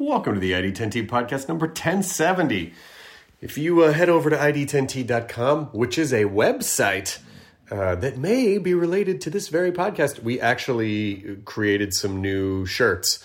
Welcome to the ID10T podcast number 1070. If you uh, head over to ID10T.com, which is a website uh, that may be related to this very podcast, we actually created some new shirts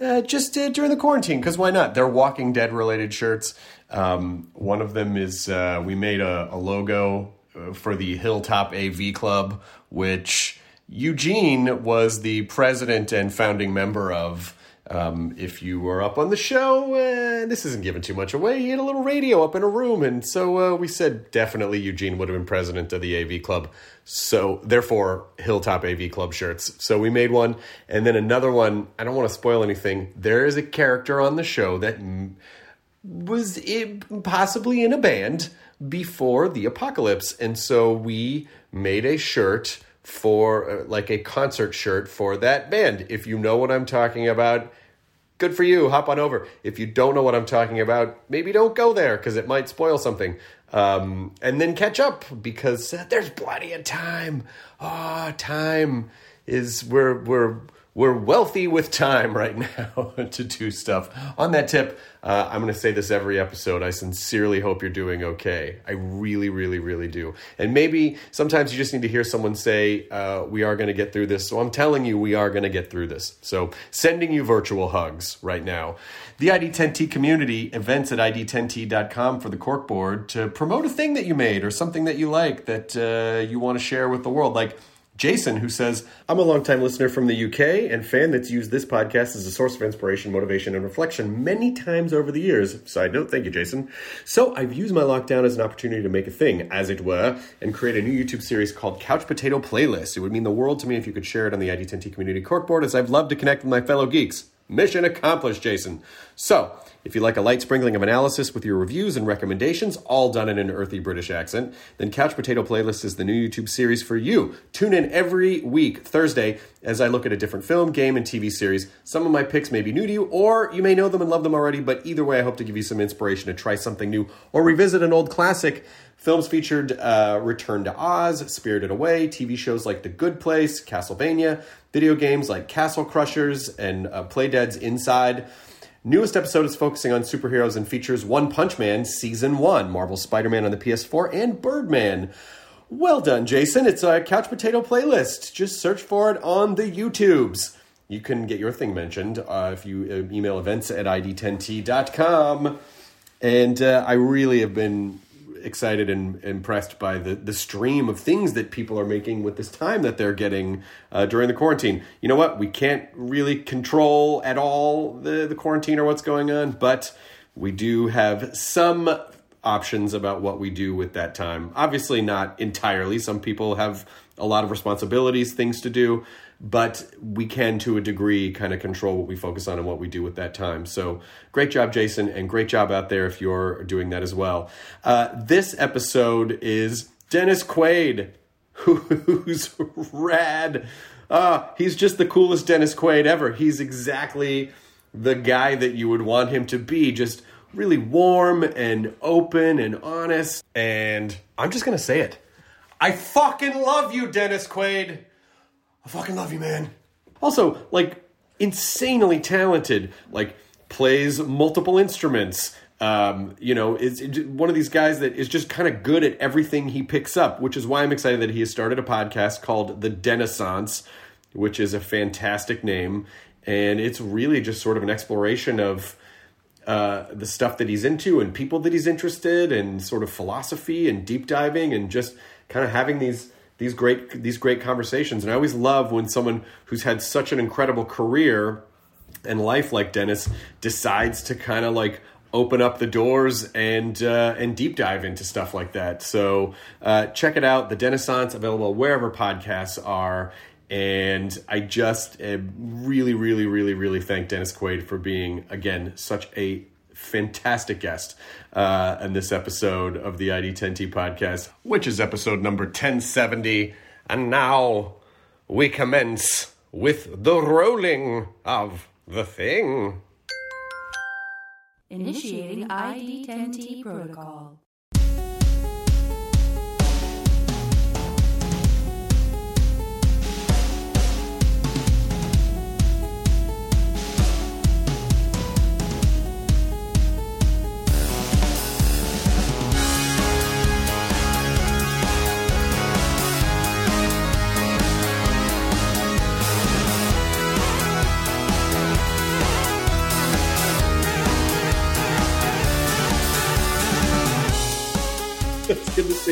uh, just uh, during the quarantine, because why not? They're Walking Dead related shirts. Um, one of them is uh, we made a, a logo uh, for the Hilltop AV Club, which Eugene was the president and founding member of. Um, if you were up on the show, uh, this isn't giving too much away. He had a little radio up in a room, and so uh, we said definitely Eugene would have been president of the AV Club. So therefore, Hilltop AV Club shirts. So we made one, and then another one. I don't want to spoil anything. There is a character on the show that was possibly in a band before the apocalypse, and so we made a shirt for uh, like a concert shirt for that band. If you know what I'm talking about, good for you. Hop on over. If you don't know what I'm talking about, maybe don't go there because it might spoil something. Um, and then catch up because uh, there's plenty of time. Ah, oh, time is we're we're we're wealthy with time right now to do stuff. On that tip, uh, I'm going to say this every episode. I sincerely hope you're doing okay. I really, really, really do. And maybe sometimes you just need to hear someone say, uh, We are going to get through this. So I'm telling you, we are going to get through this. So sending you virtual hugs right now. The ID10T community events at ID10T.com for the corkboard to promote a thing that you made or something that you like that uh, you want to share with the world. Like, Jason, who says, I'm a longtime listener from the UK and fan that's used this podcast as a source of inspiration, motivation, and reflection many times over the years. Side note, thank you, Jason. So I've used my lockdown as an opportunity to make a thing, as it were, and create a new YouTube series called Couch Potato Playlist. It would mean the world to me if you could share it on the ID10T community corkboard, as I've loved to connect with my fellow geeks. Mission accomplished, Jason. So, if you like a light sprinkling of analysis with your reviews and recommendations, all done in an earthy British accent, then Couch Potato Playlist is the new YouTube series for you. Tune in every week, Thursday, as I look at a different film, game, and TV series. Some of my picks may be new to you, or you may know them and love them already, but either way, I hope to give you some inspiration to try something new or revisit an old classic. Films featured uh, Return to Oz, Spirited Away, TV shows like The Good Place, Castlevania, video games like Castle Crashers and uh, Playdead's Inside. Newest episode is focusing on superheroes and features One Punch Man Season 1, Marvel Spider Man on the PS4, and Birdman. Well done, Jason. It's a Couch Potato playlist. Just search for it on the YouTubes. You can get your thing mentioned uh, if you uh, email events at id10t.com. And uh, I really have been excited and impressed by the, the stream of things that people are making with this time that they're getting uh, during the quarantine. You know what? We can't really control at all the, the quarantine or what's going on, but we do have some options about what we do with that time. Obviously, not entirely. Some people have a lot of responsibilities, things to do but we can to a degree kind of control what we focus on and what we do with that time. So great job, Jason, and great job out there if you're doing that as well. Uh, this episode is Dennis Quaid, who's rad. Uh, he's just the coolest Dennis Quaid ever. He's exactly the guy that you would want him to be, just really warm and open and honest. And I'm just going to say it. I fucking love you, Dennis Quaid. I fucking love you, man. Also, like, insanely talented. Like, plays multiple instruments. Um, you know, is one of these guys that is just kind of good at everything he picks up, which is why I'm excited that he has started a podcast called The Dennissance, which is a fantastic name. And it's really just sort of an exploration of uh, the stuff that he's into and people that he's interested and sort of philosophy and deep diving and just kind of having these these great these great conversations. And I always love when someone who's had such an incredible career and life like Dennis decides to kind of like open up the doors and uh, and deep dive into stuff like that. So uh, check it out. The Dennissance available wherever podcasts are. And I just really, really, really, really thank Dennis Quaid for being again such a fantastic guest uh, in this episode of the ID10T podcast, which is episode number 1070. And now we commence with the rolling of the thing. Initiating ID10T protocol.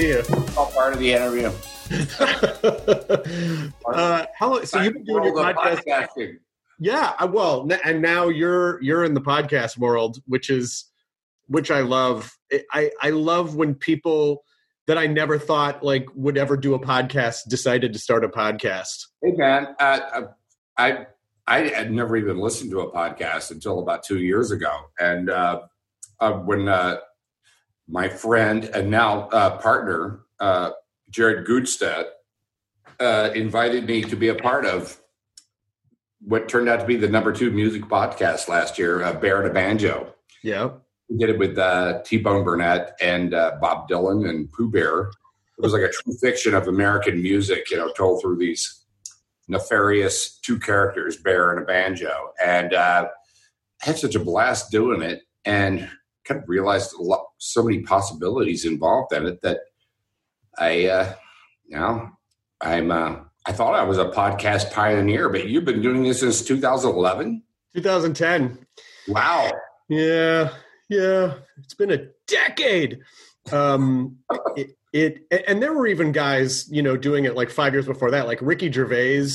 See you. All part of the interview. uh, so you've been doing your podcast? podcasting. Yeah, I- well, and now you're you're in the podcast world, which is which I love. I- I love when people that I never thought like would ever do a podcast decided to start a podcast. Hey man, uh, I I had never even listened to a podcast until about two years ago, and uh, uh, when uh, my friend and now uh, partner uh, Jared Gutstadt uh, invited me to be a part of what turned out to be the number two music podcast last year, uh, Bear and a Banjo. Yeah. We did it with uh, T Bone Burnett and uh, Bob Dylan and Poo Bear. It was like a true fiction of American music, you know, told through these nefarious two characters, Bear and a banjo. And uh, I had such a blast doing it and kind of realized a lot, so many possibilities involved in it that I, uh, you know, I'm, uh, I thought I was a podcast pioneer, but you've been doing this since 2011. 2010. Wow. Yeah, yeah. It's been a decade. Um, it, it and there were even guys, you know, doing it like five years before that. Like Ricky Gervais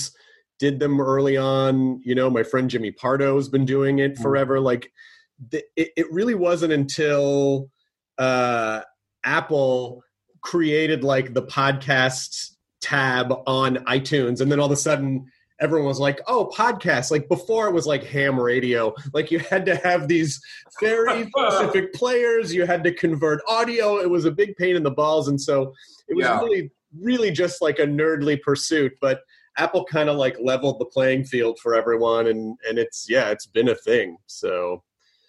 did them early on. You know, my friend Jimmy Pardo's been doing it forever. Like, the, it, it really wasn't until uh, Apple created like the podcast tab on iTunes, and then all of a sudden everyone was like, "Oh, podcasts!" Like before, it was like ham radio. Like you had to have these very specific players. You had to convert audio. It was a big pain in the balls, and so it was Yeah. really, really just like a nerdly pursuit. But Apple kind of like leveled the playing field for everyone, and and it's yeah, it's been a thing. So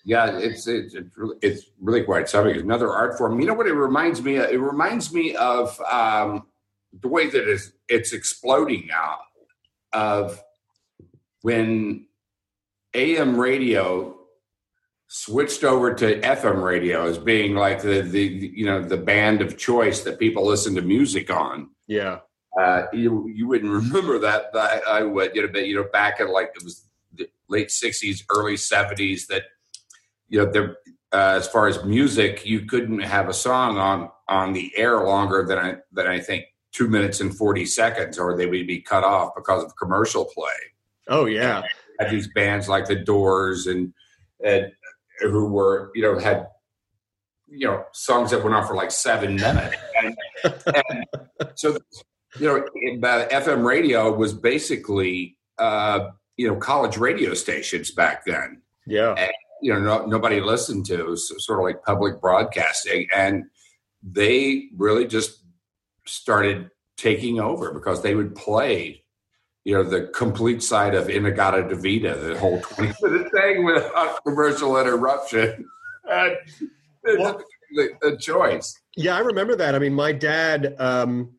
Yeah, it's it's it's really, it's really quite something. It's another art form. You know what it reminds me? Of? It reminds me of um, the way that it's it's exploding now. Of when AM radio switched over to FM radio as being like the the you know the band of choice that people listen to music on. yeah, Uh, you you wouldn't remember that, but I would. You know, but, you know, back in like it was the late '60s, early '70s. That you know, there uh, as far as music, you couldn't have a song on on the air longer than I than I think two minutes and forty seconds, or they would be cut off because of commercial play. oh yeah, Had these bands like the Doors and and who were you know had you know songs that went on for like seven minutes, and, and so you know FM radio was basically uh, you know college radio stations back then. Yeah, you know no, nobody listened to so, sort of like public broadcasting and they really just started taking over because they would play you know the complete side of In-A-Gadda-Da-Vida the whole 20 minute thing without commercial interruption. And Well- the choice Yeah, I remember that. I mean, my dad, um,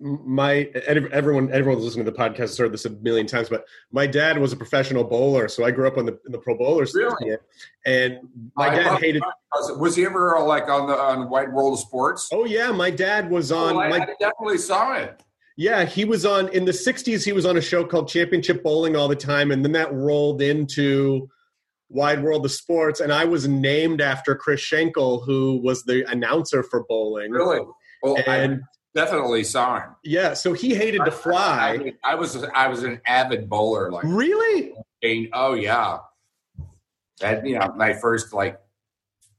my everyone, everyone's listening to the podcast has heard this a million times, but my dad was a professional bowler, so I grew up on the in the pro bowlers. Really? And my I dad hated. was, was he ever uh, like on the on Wide World of Sports? Oh yeah, my dad was on. Oh, I, my, I definitely saw it. yeah, he was on in the '60s. He was on a show called Championship Bowling all the time, and then that rolled into Wide World of Sports, and I was named after Chris Schenkel, who was the announcer for bowling. Really? Well, And I definitely saw him. yeah, so he hated to I, fly. I was I was an avid bowler, like Really? Jane. Oh yeah, that you know my first like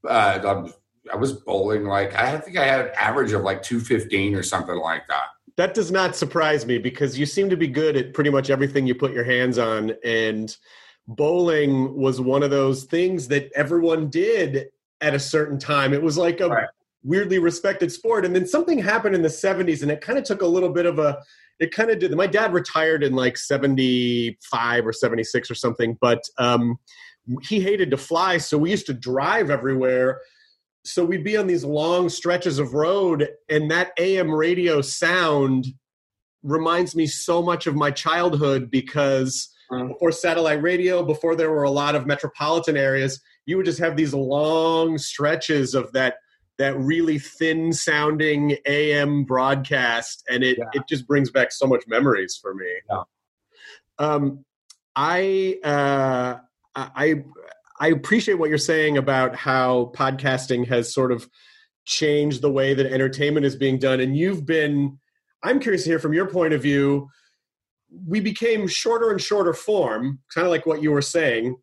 uh, um, I was bowling like I think I had an average of like two fifteen or something like that. That does not surprise me because you seem to be good at pretty much everything you put your hands on. And bowling was one of those things that everyone did at a certain time. It was like a Right. Weirdly respected sport. And then something happened in the 70s and it kind of took a little bit of a, it kind of did. My dad retired in like 75 or 76 or something, but um, he hated to fly. So we used to drive everywhere so we'd be on these long stretches of road and that am radio sound reminds me so much of my childhood because Mm. before satellite radio before there were a lot of metropolitan areas you would just have these long stretches of that that really thin sounding am broadcast and it Yeah. it just brings back so much memories for me Yeah. um i uh i I appreciate what you're saying about how podcasting has sort of changed the way that entertainment is being done. And you've been, I'm curious to hear from your point of view. We became shorter and shorter form, kind of like what you were saying.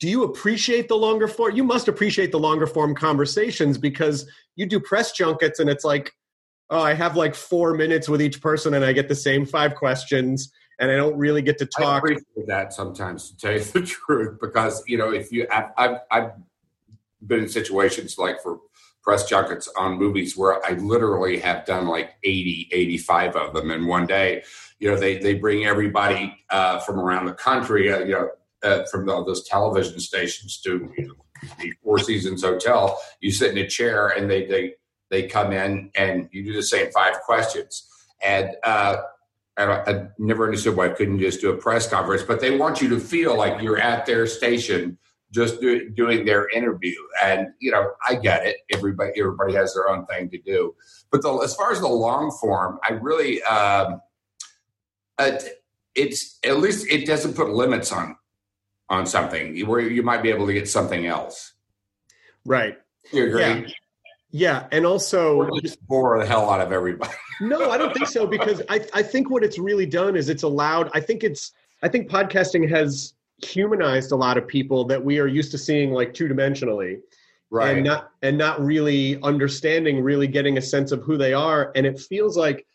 Do you appreciate the longer form? You must appreciate the longer form conversations because you do press junkets and it's like, oh, I have like four minutes with each person and I get the same five questions and I don't really get to I talk. appreciate that sometimes, to tell you the truth, because you know if you, I've, I've, I've been in situations like for press junkets on movies where I literally have done like 80, 85 of them in one day. You know, they they bring everybody uh, from around the country. Uh, you know, uh, from the, those television stations to you know, the Four Seasons Hotel. You sit in a chair and they they they come in and you do the same five questions. And uh, I, I never understood why I couldn't just do a press conference, but they want you to feel like you're at their station just do, doing their interview. And you know, I get it. Everybody everybody has their own thing to do. But the, as far as the long form, I really um, uh, it's at least it doesn't put limits on on something where you might be able to get something else. Right. You agree? Yeah. Yeah. And also, just bore the hell out of everybody. no, I don't think so because I, I think what it's really done is it's allowed, I think it's, I think podcasting has humanized a lot of people that we are used to seeing like two dimensionally right? and not and not really understanding really getting a sense of who they are and it feels like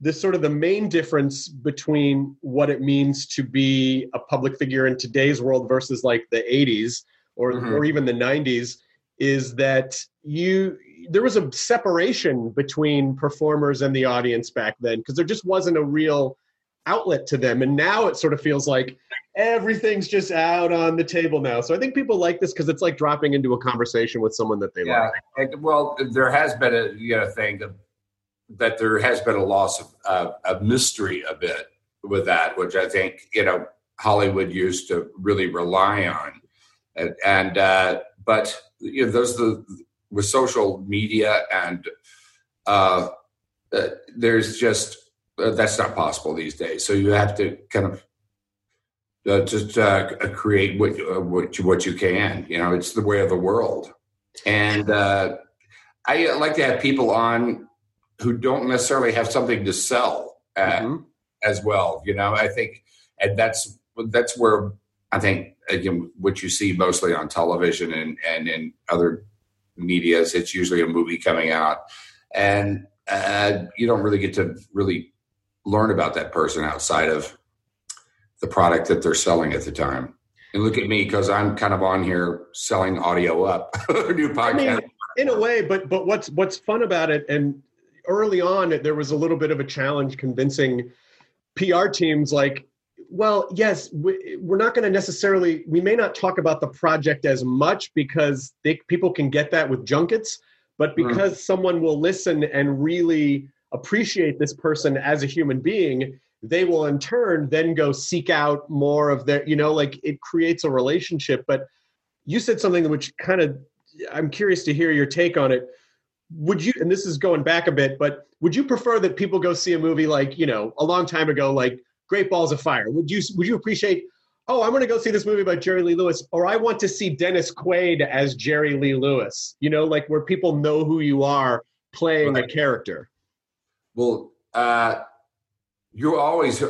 this sort of the main difference between what it means to be a public figure in today's world versus like the 80s or Mhm. or even the 90s is that you there was a separation between performers and the audience back then because there just wasn't a real outlet to them and now it sort of feels like everything's just out on the table now so i think people like this because it's like dropping into a conversation with someone that they Yeah. like well, there has been a you know thing of, that there has been a loss of, of, mystery a bit with that, which I think you know Hollywood used to really rely on, and, and uh, but you know those the with social media and uh, uh, there's just uh, that's not possible these days. So you have to kind of uh, just uh, create what uh, what you, what you can. You know, it's the way of the world, and uh, I like to have people on who don't necessarily have something to sell Mhm. as well. You know, I think, and that's that's where I think again what you see mostly on television and and in other medias. It's usually a movie coming out, and uh, you don't really get to really learn about that person outside of the product that they're selling at the time. And look at me because I'm kind of on here selling audio up new I mean, podcast. in a way, but but what's what's fun about it, and early on, there was a little bit of a challenge convincing PR teams like, well, yes, we, we're not going to necessarily, we may not talk about the project as much because they, people can get that with junkets, but Mm. because someone will listen and really appreciate this person as a human being, they will in turn then go seek out more of their, you know, like it creates a relationship. But you said something which kind of I'm curious to hear your take on it. Would you, and this is going back a bit, but would you prefer that people go see a movie like, you know, a long time ago, like Great Balls of Fire? Would you, would you appreciate, oh, I'm going to go see this movie by Jerry Lee Lewis, or I want to see Dennis Quaid as Jerry Lee Lewis, you know, like where people know who you are playing a character? Well, uh, you're always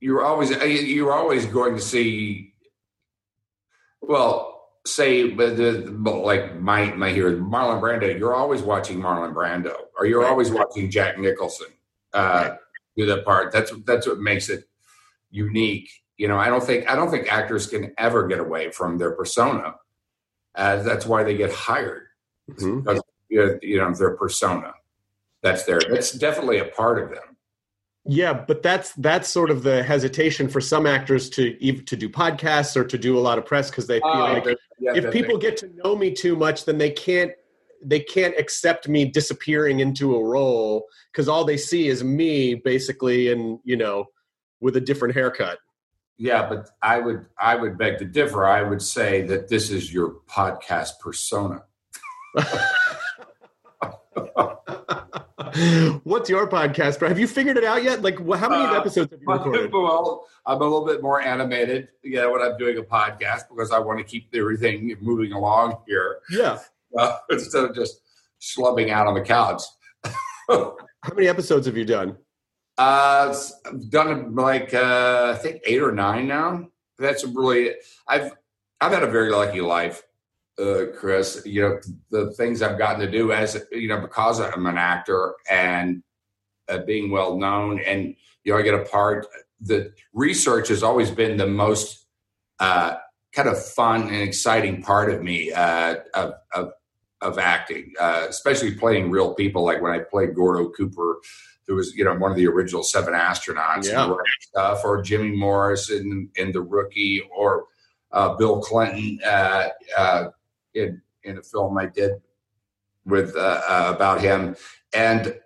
you're always you're always going to see. Well, say, but like my my hero Marlon Brando. You're always watching Marlon Brando, or you're Right. always watching Jack Nicholson uh, Right. do that part. That's that's what makes it unique. You know, I don't think I don't think actors can ever get away from their persona. Uh, that's why they get hired. Mhm. Because you know, you know their persona. That's their. That's definitely a part of them. Yeah, but that's that's sort of the hesitation for some actors to even to do podcasts or to do a lot of press because they oh, feel like Oh, yeah, if people get to know me too much then they can't they can't accept me disappearing into a role because all they see is me basically and you know with a different haircut Yeah, but I would I would beg to differ. I would say that this is your podcast persona. what's your podcast bro have you figured it out yet like how many Uh, episodes have you recorded well, I'm a little bit more animated, yeah, when I'm doing a podcast because I want to keep everything moving along here. yeah uh, instead of just slubbing out on the couch. How many episodes have you done? Uh, I've done like uh, I think eight or nine now. That's really I've I've had a very lucky life, uh, Chris. You know the things I've gotten to do as you know because I'm an actor and uh, being well known, and you know I get a part. The research has always been the most uh, kind of fun and exciting part of me uh, of, of of acting, uh, especially playing real people. Like when I played Gordo Cooper, who was you know one of the original seven astronauts, Yeah. and stuff, or Jimmy Morris in in The Rookie, or uh, Bill Clinton uh, uh, in in a film I did with uh, uh, about him, and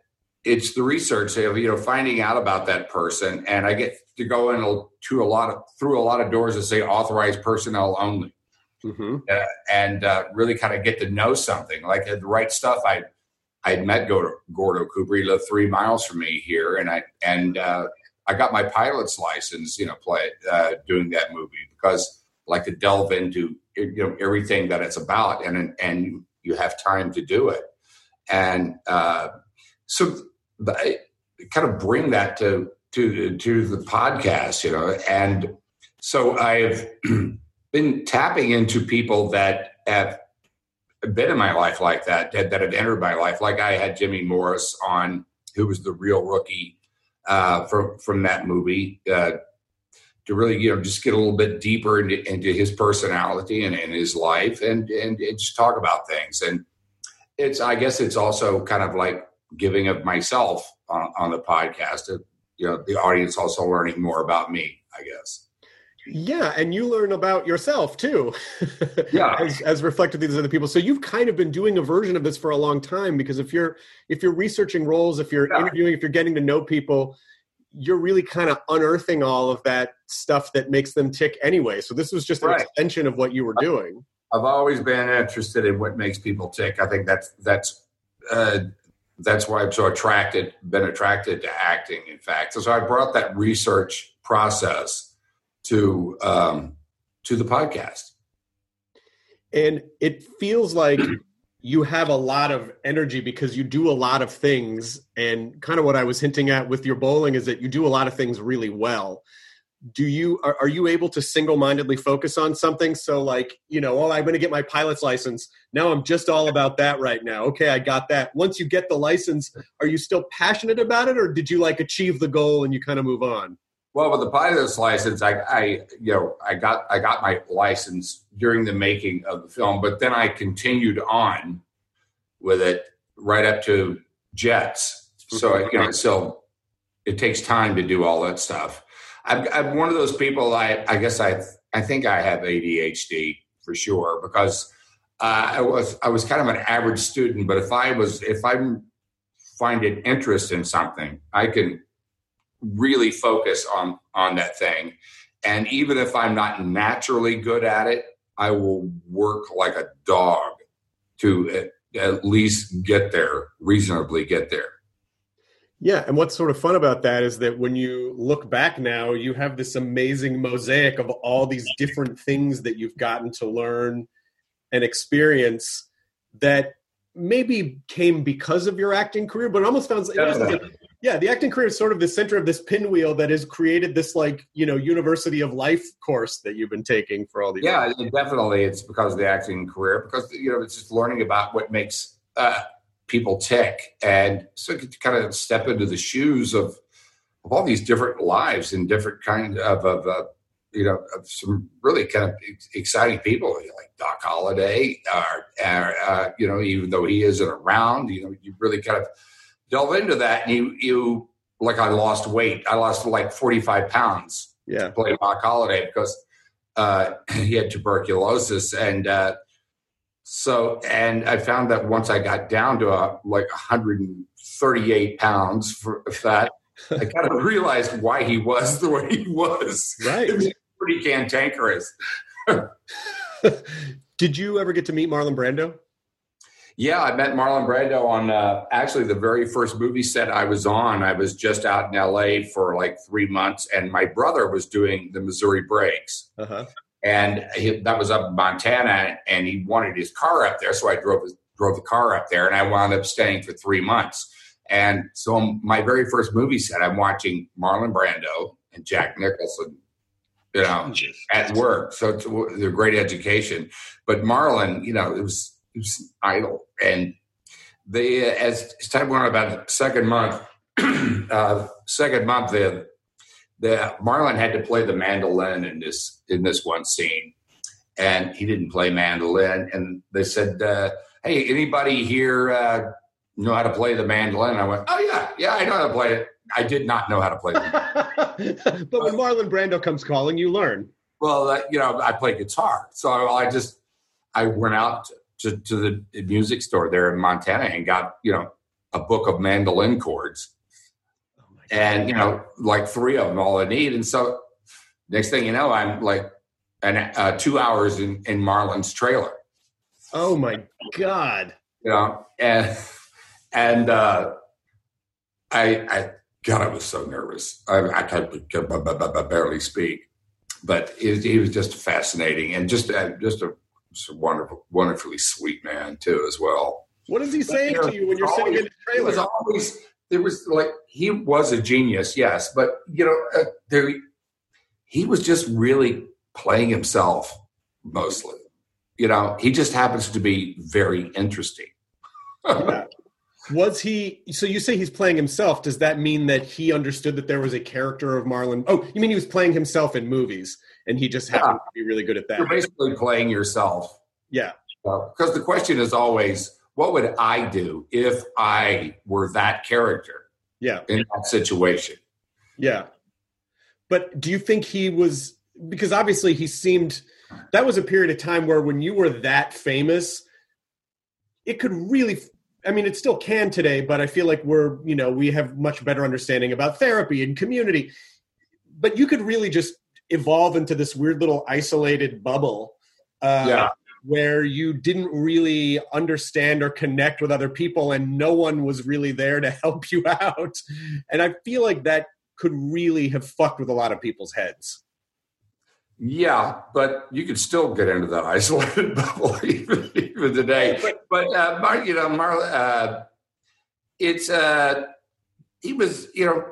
it's the research of you know finding out about that person, and I get to go in a- to a lot of through a lot of doors that say authorized personnel only Mm-hmm. uh, and uh, really kind of get to know something. Like uh, the right stuff. I I met Gordo, Gordo Cooper. He lived three miles from me here, and I and uh, I got my pilot's license. You know, play uh, doing that movie because I like to delve into you know everything that it's about, and and you have time to do it, and uh, so I kind of bring that to to to the podcast, you know, and so I've been tapping into people that have been in my life like that, that, that have entered my life. Like I had Jimmy Morris on, who was the real rookie uh, from from that movie, uh, to really you know just get a little bit deeper into, into his personality and, and his life, and, and and just talk about things. And it's I guess it's also kind of like giving of myself on, on the podcast. You know, the audience also learning more about me. I guess. Yeah, and you learn about yourself too. Yeah. as, as reflected these other people. So you've kind of been doing a version of this for a long time because if you're if you're researching roles, if you're Yeah. interviewing, if you're getting to know people, you're really kind of unearthing all of that stuff that makes them tick anyway. So this was just an Right. extension of what you were doing. I've always been interested in what makes people tick. I think that's that's uh, that's why I'm so attracted, been attracted to acting. In fact, so I brought that research process to um, to the podcast. And it feels like you have a lot of energy because you do a lot of things. And kind of what I was hinting at with your bowling is that you do a lot of things really well. Do you are, are you able to single-mindedly focus on something? So like, you know, oh, I'm going to get my pilot's license. Now I'm just all about that right now. Okay, I got that. Once you get the license, are you still passionate about it or did you like achieve the goal and you kind of move on? Well, with the pilot's license, I, I you know I got I got my license during the making of the film, but then I continued on with it right up to jets. So you know, so it takes time to do all that stuff. I'm, I'm one of those people. I I guess I I think I have ADHD for sure because uh, I was I was kind of an average student, but if I was if I find an interest in something, I can really focus on on that thing. And even if i'm not naturally good at it i will work like a dog to at, at least get there reasonably get there. Yeah, and what's sort of fun about that is that when you look back now, you have this amazing mosaic of all these different things that you've gotten to learn and experience that maybe came because of your acting career, but it almost sounds it almost like, yeah, the acting career is sort of the center of this pinwheel that has created this like, you know, university of life course that you've been taking for all these yeah it- definitely it's because of the acting career because you know it's just learning about what makes uh, people tick and so you to kind of step into the shoes of of all these different lives and different kind of, of uh, you know of some really kind of exciting people like Doc Holliday or, or uh, you know even though he isn't around you know you really kind of delve into that and you you like I lost weight I lost like 45 pounds Yeah. play Doc Holliday because uh, he had tuberculosis, and uh, so and I found that once I got down to uh, like 138 pounds for fat, I kind of realized why he was the way he was. Right. It was pretty cantankerous. Did you ever get to meet Marlon Brando? Yeah, I met Marlon Brando on uh, actually the very first movie set I was on. I was just out in LA for like three months, and my brother was doing the Missouri Breaks. Uh-huh. and he, that was up in Montana, and he wanted his car up there, so I drove drove the car up there, and I wound up staying for three months. And so, my very first movie set, I'm watching Marlon Brando and Jack Nicholson, you know, at work. So it's a great education. But Marlon, you know, it was idle, and the as time went on, about second month, uh, second month, the the Marlon had to play the mandolin in this in this one scene, and he didn't play mandolin. And they said, uh, "Hey, anybody here uh, know how to play the mandolin?" I went, "Oh yeah, yeah, I know how to play it." I did not know how to play it. but when Marlon Brando comes calling, you learn. Well, uh, you know, I play guitar, so I just I went out to, to the music store there in Montana and got you know a book of mandolin chords and you know, like three of them all I need. And so next thing you know, I'm like an uh, two hours in in Marlon's trailer. Oh my god! You know, and and uh, I I God, I was so nervous. I I could barely speak, but he was just fascinating and just uh, just a, a wonderful, wonderfully sweet man too, as well. What is he saying to you when you're sitting in the trailer? It was always there was like he was a genius, yes, but you know, uh, there he was just really playing himself mostly. You know, he just happens to be very interesting. yeah. Was he? So you say he's playing himself. Does that mean that he understood that there was a character of Marlon? Oh, you mean he was playing himself in movies, and he just happened yeah. to be really good at that. You're basically playing yourself. Yeah. Because uh, the question is always, what would I do if I were that character? Yeah. In that situation. Yeah. But do you think he was because obviously he seemed that was a period of time where when you were that famous, it could really I mean, it still can today, but I feel like we're, you know, we have much better understanding about therapy and community. But you could really just evolve into this weird little isolated bubble. Uh, yeah where you didn't really understand or connect with other people and no one was really there to help you out. And I feel like that could really have fucked with a lot of people's heads. Yeah, but you could still get into that isolated bubble even, even today. But, but uh, Mar, you know, Mar, uh, it's uh, he was, you know,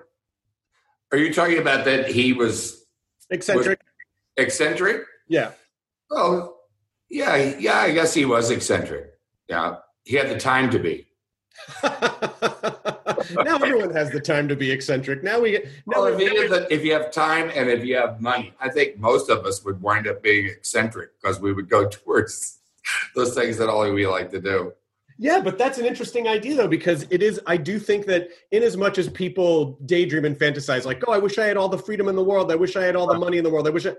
are you talking about that he was eccentric? Was eccentric? Yeah. Oh, yeah, yeah, I guess he was eccentric. Yeah, he had the time to be. now everyone has the time to be eccentric. Now we get. Now well, if you, the, if you have time and if you have money, I think most of us would wind up being eccentric because we would go towards those things that only we like to do. Yeah, but that's an interesting idea though, because it is. I do think that in as much as people daydream and fantasize, like, oh, I wish I had all the freedom in the world. I wish I had all the money in the world. I wish I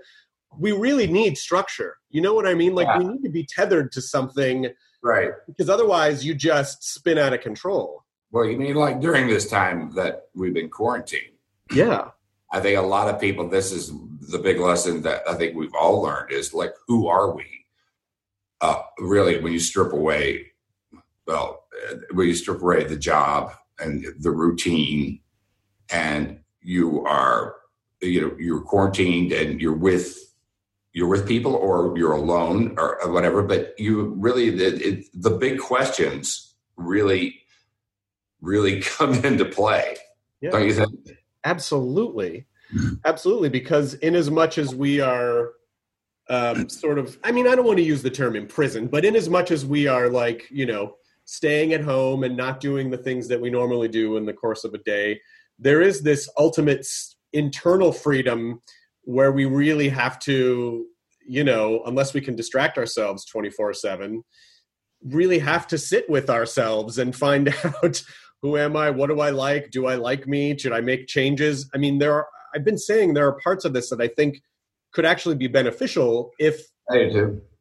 we really need structure. You know what I mean? Like yeah. we need to be tethered to something. Right. Because otherwise you just spin out of control. Well, you mean like during this time that we've been quarantined? Yeah. I think a lot of people, this is the big lesson that I think we've all learned is like, who are we? Uh, really, when you strip away, well, we you strip away the job and the routine, and you are, you know, you're quarantined and you're with you're with people or you're alone or whatever but you really the, it, the big questions really really come into play yeah. don't you think? Absolutely. Absolutely because in as much as we are um, sort of i mean i don't want to use the term in prison but in as much as we are like you know staying at home and not doing the things that we normally do in the course of a day there is this ultimate internal freedom where we really have to you know unless we can distract ourselves 24 7 really have to sit with ourselves and find out who am i? What do i like? Do i like me? Should i make changes? I mean there are i've been saying there are parts of this that i think could actually be beneficial if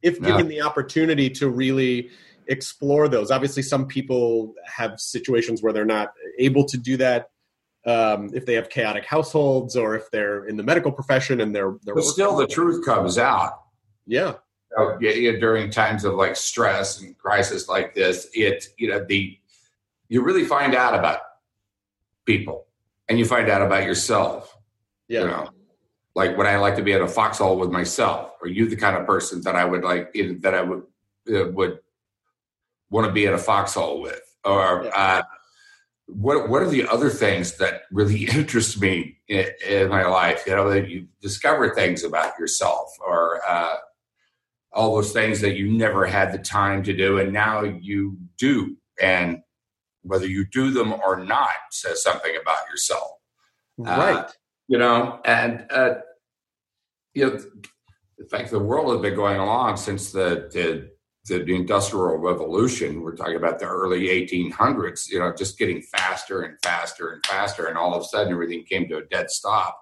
if given yeah. the opportunity to really explore those. Obviously some people have situations where they're not able to do that um, if they have chaotic households or if they're in the medical profession and they're, they're but still the truth comes out. Yeah. You know, during times of like stress and crisis like this it you know the you really find out about people and you find out about yourself yeah. you know. Like would I like to be in a foxhole with myself? Are you the kind of person that I would like that I would uh, would want to be in a foxhole with? Or uh, what what are the other things that really interest me in, in, my life? You know, that you discover things about yourself, or uh, all those things that you never had the time to do, and now you do, and whether you do them or not says something about yourself. Right. Uh, you know, and uh, you know, in fact, the world has been going along since the, the the industrial revolution. We're talking about the early 1800s. You know, just getting faster and faster and faster, and all of a sudden, everything came to a dead stop.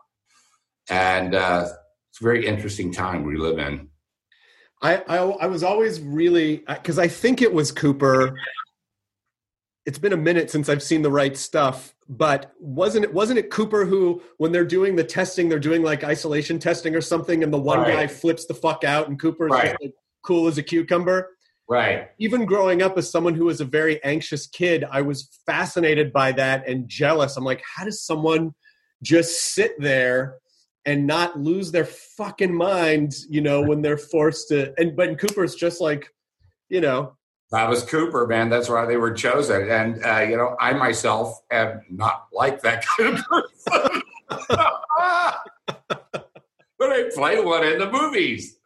And uh, it's a very interesting time we live in. I I, I was always really because I think it was Cooper it's been a minute since I've seen the right stuff, but wasn't it wasn't it Cooper who when they're doing the testing, they're doing like isolation testing or something, and the one right. guy flips the fuck out, and Cooper is right. like cool as a cucumber. Right. Even growing up as someone who was a very anxious kid, I was fascinated by that and jealous. I'm like, how does someone just sit there and not lose their fucking mind, you know, when they're forced to? And but Cooper's just like, you know, that was Cooper, man. That's why they were chosen. And, uh, you know, I myself am not like that kind of person. but I play one in the movies.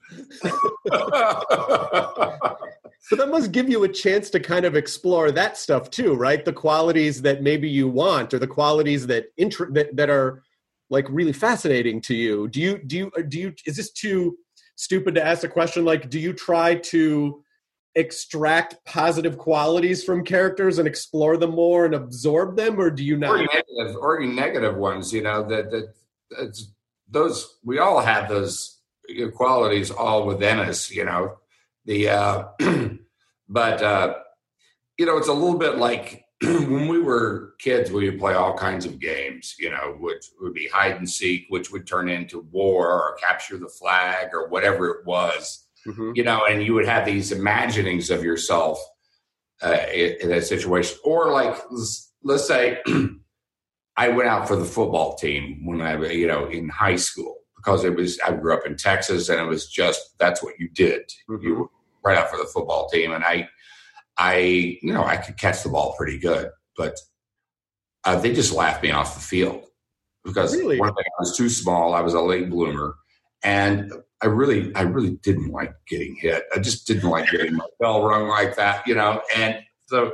So that must give you a chance to kind of explore that stuff too, right? The qualities that maybe you want or the qualities that, int- that, that are like really fascinating to you. Do you, do you, uh, do you, is this too stupid to ask a question? Like, do you try to, extract positive qualities from characters and explore them more and absorb them, or do you not? Or negative, or negative ones. You know that that those we all have those qualities all within us. You know the uh, but uh, you know it's a little bit like when we were kids, we would play all kinds of games, you know, which would be hide and seek, which would turn into war or capture the flag or whatever it was mm-hmm. you know, and you would have these imaginings of yourself uh, in, in that situation. Or like, let's, let's say I went out for the football team when I, you know, in high school because it was, I grew up in Texas and it was just, that's what you did. Mm-hmm. You were right out for the football team. And I, I, you know, I could catch the ball pretty good, but uh, they just laughed me off the field because really? one thing I was too small. I was a late bloomer, and I really, I really didn't like getting hit. I just didn't like getting my bell rung like that, you know. And so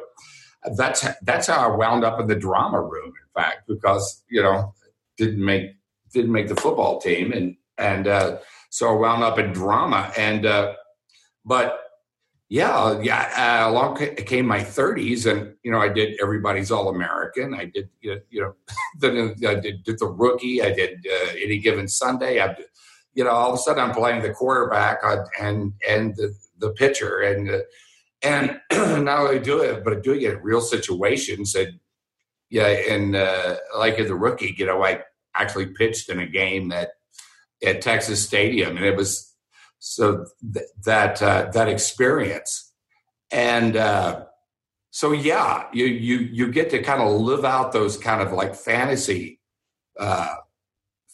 that's that's how I wound up in the drama room. In fact, because you know didn't make didn't make the football team, and and uh, so I wound up in drama. And uh, but yeah, yeah, uh, along came my 30s, and you know I did everybody's All American. I did you know then I did, did the rookie. I did uh, any given Sunday. I did, you know, all of a sudden I'm playing the quarterback and and the, the pitcher, and uh, and not only do it, but doing it in real situations. And yeah, and uh, like as a rookie, you know, I actually pitched in a game at at Texas Stadium, and it was so th- that uh, that experience, and uh, so yeah, you you you get to kind of live out those kind of like fantasy uh,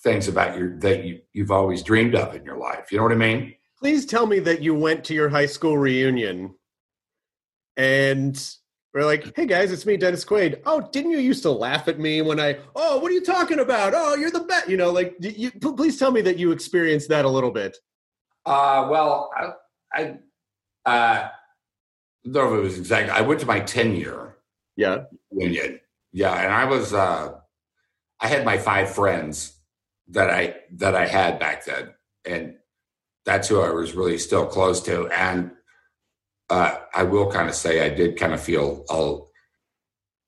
things about your that you, you've always dreamed of in your life. You know what I mean? Please tell me that you went to your high school reunion and we're like, hey guys, it's me, Dennis Quaid. Oh, didn't you used to laugh at me when I, oh, what are you talking about? Oh, you're the best. You know, like, you, please tell me that you experienced that a little bit. Uh, well, I, I uh, don't know if it was exactly, I went to my 10 year yeah. reunion. Yeah. And I was, uh, I had my five friends that I that I had back then, and that's who I was really still close to. And uh, I will kind of say I did kind of feel all.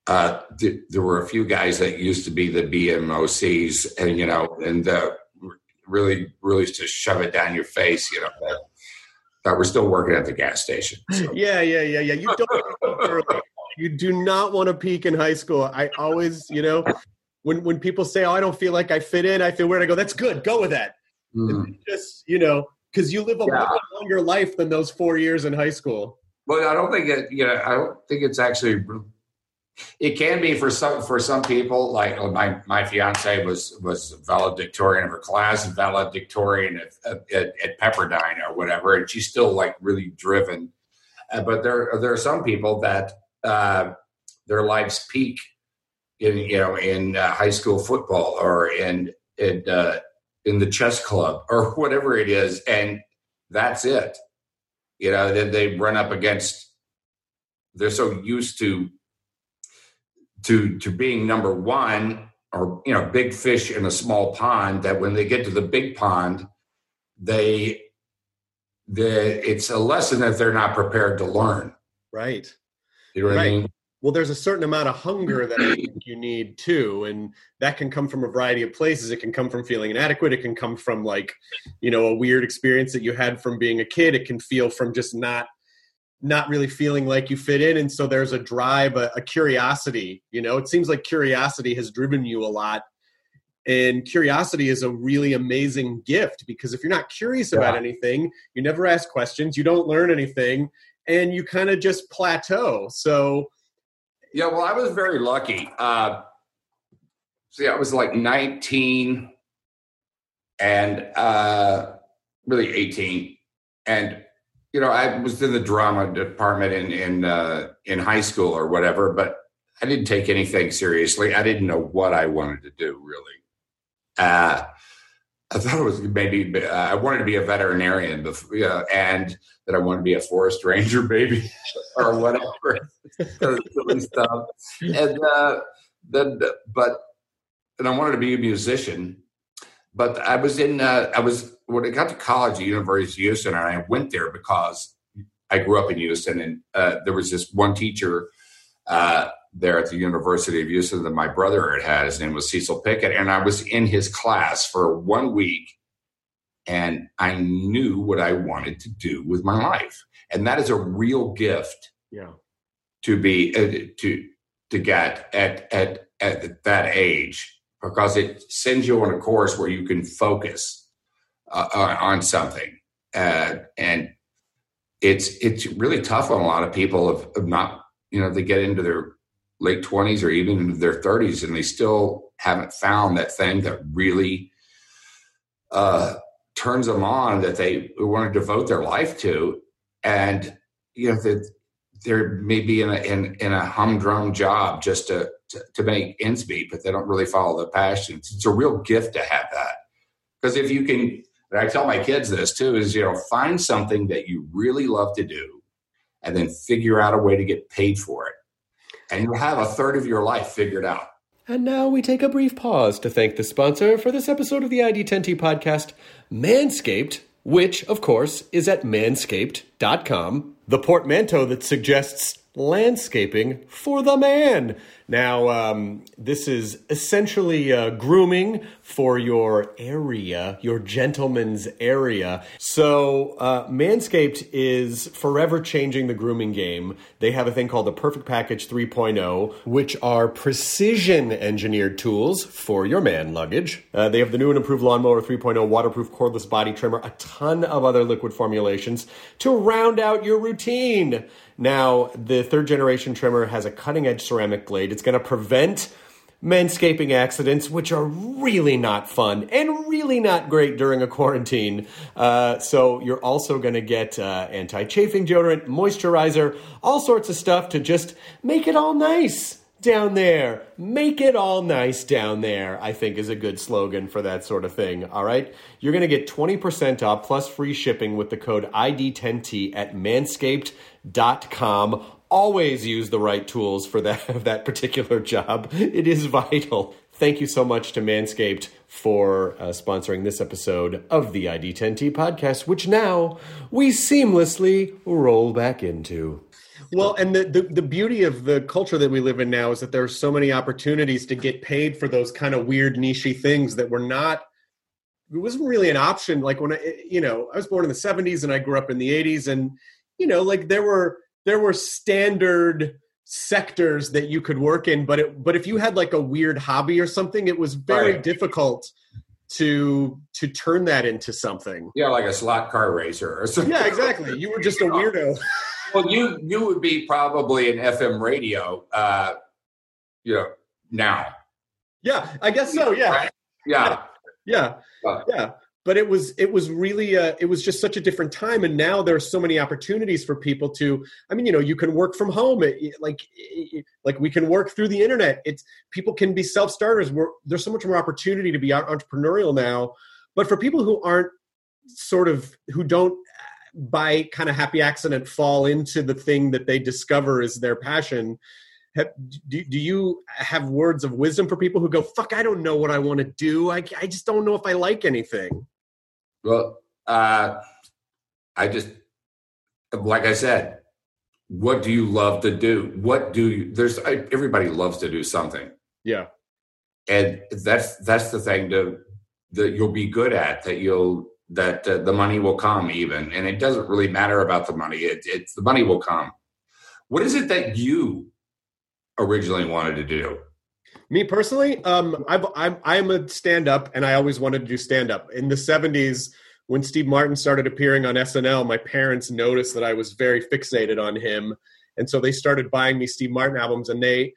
Uh, th- there were a few guys that used to be the BMOCs, and you know, and uh, really, really to shove it down your face, you know, that, that we're still working at the gas station. So. Yeah, yeah, yeah, yeah. You don't. you do not want to peak in high school. I always, you know, when when people say, "Oh, I don't feel like I fit in," I feel weird. I go, "That's good. Go with that." Mm. Just you know, because you live a yeah. longer life than those four years in high school. Well, I don't think it. You know, I don't think it's actually it can be for some for some people. Like my my fiance was was valedictorian of her class, and valedictorian at, at, at Pepperdine or whatever, and she's still like really driven. Uh, but there there are some people that uh, their lives peak in you know in uh, high school football or in in uh, in the chess club or whatever it is, and that's it. You know, then they run up against. They're so used to to to being number one or you know big fish in a small pond that when they get to the big pond they the it's a lesson that they're not prepared to learn Right. you know what i mean Well, there's a certain amount of hunger that I think you need too, and that can come from a variety of places. It can come from feeling inadequate. It can come from like, you know, a weird experience that you had from being a kid. It can feel from just not, not really feeling like you fit in, and so there's a drive, a, a curiosity. You know, it seems like curiosity has driven you a lot, and curiosity is a really amazing gift because if you're not curious about anything, you never ask questions, you don't learn anything, and you kind of just plateau. So yeah well i was very lucky. Uh see i was like 19 and uh really 18 and you know i was in the drama department in in uh in high school or whatever but i didn't take anything seriously. I didn't know what i wanted to do really. Uh i thought it was maybe uh, i wanted to be a veterinarian before and that i wanted to be a forest ranger maybe or whatever. Silly stuff. And uh then but and i wanted to be a musician but I was in, uh, I was, when I got to college at University of Houston, and I went there because I grew up in Houston, and uh, there was this one teacher uh, there at the University of Houston that my brother had had. His name was Cecil Pickett, and I was in his class for one week, and I knew what I wanted to do with my life. And that is a real gift yeah. to be uh, to to get at at at that age because it sends you on a course where you can focus uh, on on something uh, and it's it's really tough on a lot of people of, of not you know they get into their late 20s or even into their 30s and they still haven't found that thing that really uh, turns them on that they want to devote their life to. And you know that they're maybe in a in, in a humdrum job just to, to to make ends meet, but they don't really follow the passion. It's, a real gift to have that. Because if you can, and I tell my kids this too, is you know find something that you really love to do, and then figure out a way to get paid for it, and you'll have a third of your life figured out. And now we take a brief pause to thank the sponsor for this episode of the ID10T podcast, Manscaped, which, of course, is at manscaped.com, the portmanteau that suggests landscaping for the man. Now, um, this is essentially uh, grooming for your area, your gentleman's area. So, uh, Manscaped is forever changing the grooming game. They have a thing called the Perfect Package 3.0, which are precision engineered tools for your man luggage. Uh, they have the new and improved Lawnmower 3.0 waterproof cordless body trimmer, a ton of other liquid formulations to round out your routine. Now, the third generation trimmer has a cutting edge ceramic blade. It's going to prevent manscaping accidents, which are really not fun and really not great during a quarantine. Uh, so, you're also going to get uh, anti chafing deodorant, moisturizer, all sorts of stuff to just make it all nice down there. Make it all nice down there, I think is a good slogan for that sort of thing. All right. You're going to get 20% off plus free shipping with the code ID10T at manscaped.com. Always use the right tools for that, that particular job. It is vital. Thank you so much to Manscaped for uh, sponsoring this episode of the ID10T podcast, which now we seamlessly roll back into. Well, and the, the the beauty of the culture that we live in now is that there are so many opportunities to get paid for those kind of weird nichey things that were not. It wasn't really an option. Like when I, you know, I was born in the '70s and I grew up in the '80s, and you know, like there were there were standard sectors that you could work in, but it but if you had like a weird hobby or something, it was very Right. difficult to to turn that into something. Yeah, like a slot car racer or something. Yeah, exactly. You were just a weirdo. Well, you you would be probably an FM radio uh, you know, now. Yeah, I guess so. Yeah, Right? Yeah. yeah, Uh, yeah. But it was it was really uh, it was just such a different time, and now there are so many opportunities for people to. I mean, you know, you can work from home. It, like it- like we can work through the internet. It's people can be self starters. We're, there's so much more opportunity to be entrepreneurial now. But for people who aren't sort of who don't by kind of happy accident fall into the thing that they discover is their passion have, do, do you have words of wisdom for people who go fuck i don't know what i want to do I, I just don't know if i like anything Well, uh, I just, like I said, what do you love to do? What do you, there's, I, everybody loves to do something. yeah And that's, that's the thing to, that you'll be good at, that you'll, that uh, the money will come even. And it doesn't really matter about the money. It, it's the money will come. What is it that you originally wanted to do? Me personally um I've, i'm i'm a stand-up and i always wanted to do stand-up in the 70s when steve martin started appearing on snl my parents noticed that i was very fixated on him and so they started buying me steve martin albums and they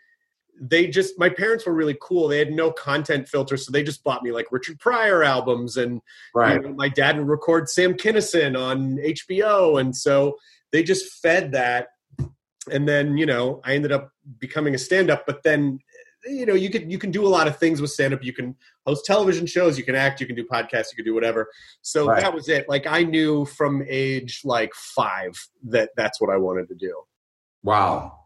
they just my parents were really cool they had no content filter so they just bought me like richard pryor albums and Right. You know, my dad would record Sam Kinison on HBO, and so they just fed that. And then you know, I ended up becoming a stand-up. But then, you know, you can you can do a lot of things with stand-up. You can host television shows, you can act, you can do podcasts, you can do whatever. So Right. that was it. Like I knew from age like five that that's what I wanted to do. Wow.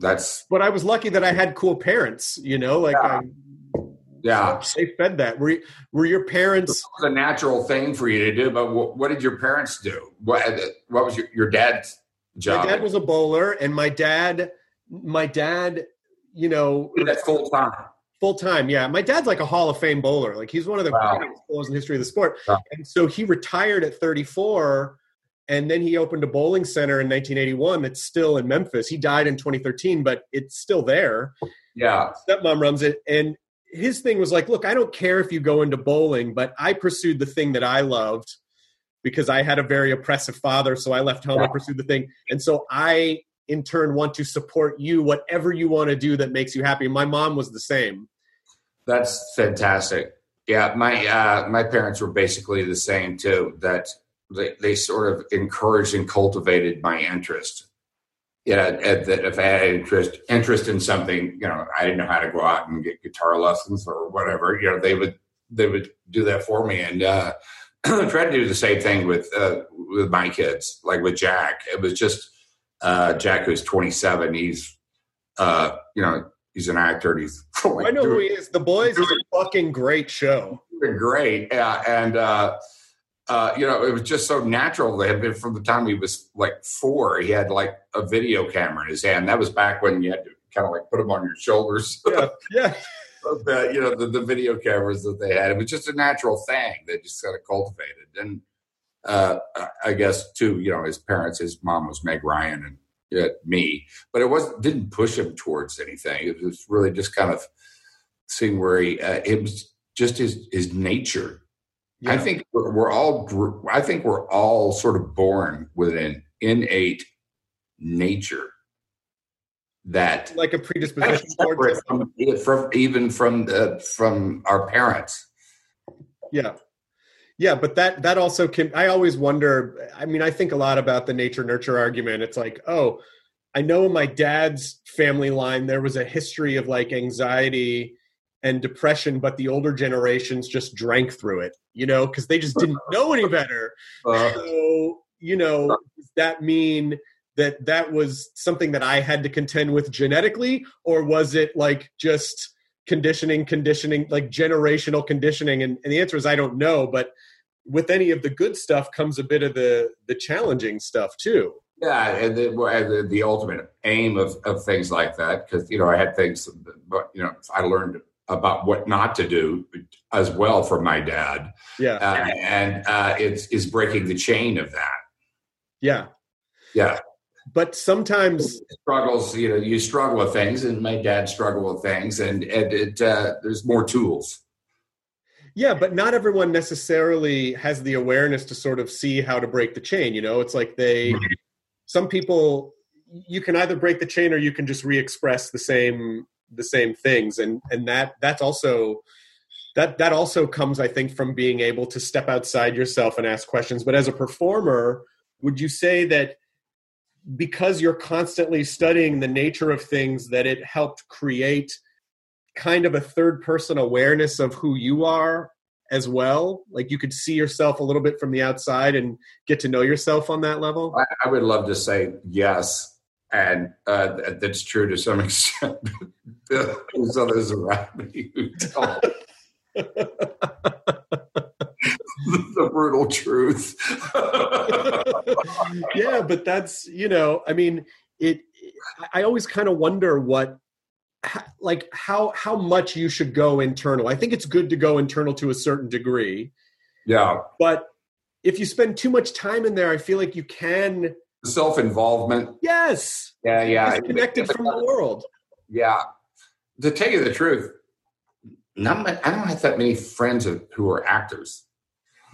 That's, But I was lucky that I had cool parents. You know, like Yeah. I, yeah. they fed that. Were were your parents? It was a natural thing for you to do, but what, what did your parents do? What, uh, what was your, your dad's job? My dad was a bowler, and my dad, my dad, you know, That's full time. full time. Yeah, my dad's like a Hall of Fame bowler. Like he's one of the Wow. greatest bowlers in the history of the sport. Wow. And so he retired at 34, and then he opened a bowling center in 1981 that's still in Memphis. He died in 2013, but it's still there. Yeah. Stepmom runs it, and his thing was like, look, I don't care if you go into bowling, but I pursued the thing that I loved because I had a very oppressive father. So I left home, Yeah. pursued the thing. And so I, in turn, want to support you, whatever you want to do that makes you happy. My mom was the same. That's fantastic. Yeah, my uh, my parents were basically the same too. That they, they sort of encouraged and cultivated my interest. Yeah, that if I had interest interest in something, you know, I didn't know how to go out and get guitar lessons or whatever. You know, they would they would do that for me, and uh, try to do the same thing with uh, with my kids, like with Jack. It was just uh, Jack, who's twenty seven. He's uh, you know he's an actor. And he's I know who he is. The Boys is a fucking great show. been great. Yeah, and uh, uh, you know, it was just so natural to him from the time he was like four. He had like a video camera in his hand. That was back when you had to kind of like put them on your shoulders. Yeah, yeah. the, you know, the, the video cameras that they had. It was just a natural thing. They just kind of cultivated. And uh, I guess too, you know, his parents, his mom was Meg Ryan and uh, me, but it was didn't push him towards anything. It was really just kind of seeing where he. Uh, it was just his his nature. I think we're, we're all. I think we're all sort of born with an innate nature that like a predisposition from, from even from the, from our parents. Yeah. Yeah, but that that also can I always wonder I mean I think a lot about the nature nurture argument. It's like, oh, I know in my dad's family line there was a history of like anxiety and depression, but the older generations just drank through it, you know, because they just didn't know any better. Uh, So, you know, does that mean that that was something that I had to contend with genetically, or was it like just conditioning, conditioning, like generational conditioning? And, and the answer is I don't know. But with any of the good stuff comes a bit of the the challenging stuff too. yeah, and the, the ultimate aim of, of things like that, because you know I had things, but you know I learned about what not to do as well from my dad, Yeah, uh, and uh, it's is breaking the chain of that. yeah. Yeah, But sometimes, struggles. You know, you struggle with things, and my dad struggled with things, and and it uh, there's more tools. yeah, but not everyone necessarily has the awareness to sort of see how to break the chain. You know, it's like they, some people, you can either break the chain or you can just re-express the same the same things and and that that's also that that also comes i think from being able to step outside yourself and ask questions but as a performer would you say that because you're constantly studying the nature of things that it helped create kind of a third person awareness of who you are as well. Like you could see yourself a little bit from the outside and get to know yourself on that level. I, I would love to say yes, and uh, that's true to some extent. There's others around me the brutal truth. yeah but that's you know i mean it i always kind of wonder what like how how much you should go internal. I think it's good to go internal to a certain degree. Yeah, but if you spend too much time in there i feel like you can self involvement. yes. Yeah, yeah, disconnected from the world. Yeah. To tell you the truth, not my, I don't have that many friends who are actors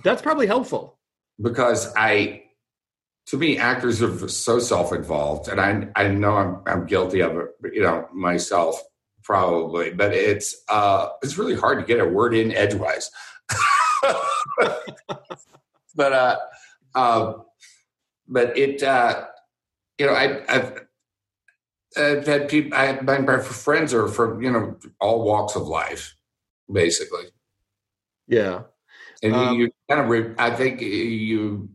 that's probably helpful because I, to me, actors are so self-involved, and I I know I'm I'm guilty of it, you know, myself probably, but it's uh it's really hard to get a word in edgewise. but uh, uh, but it uh, you know I I've. I've had people. I, my, my friends are from you know all walks of life, basically. yeah and Um, you, you kind of re- i think you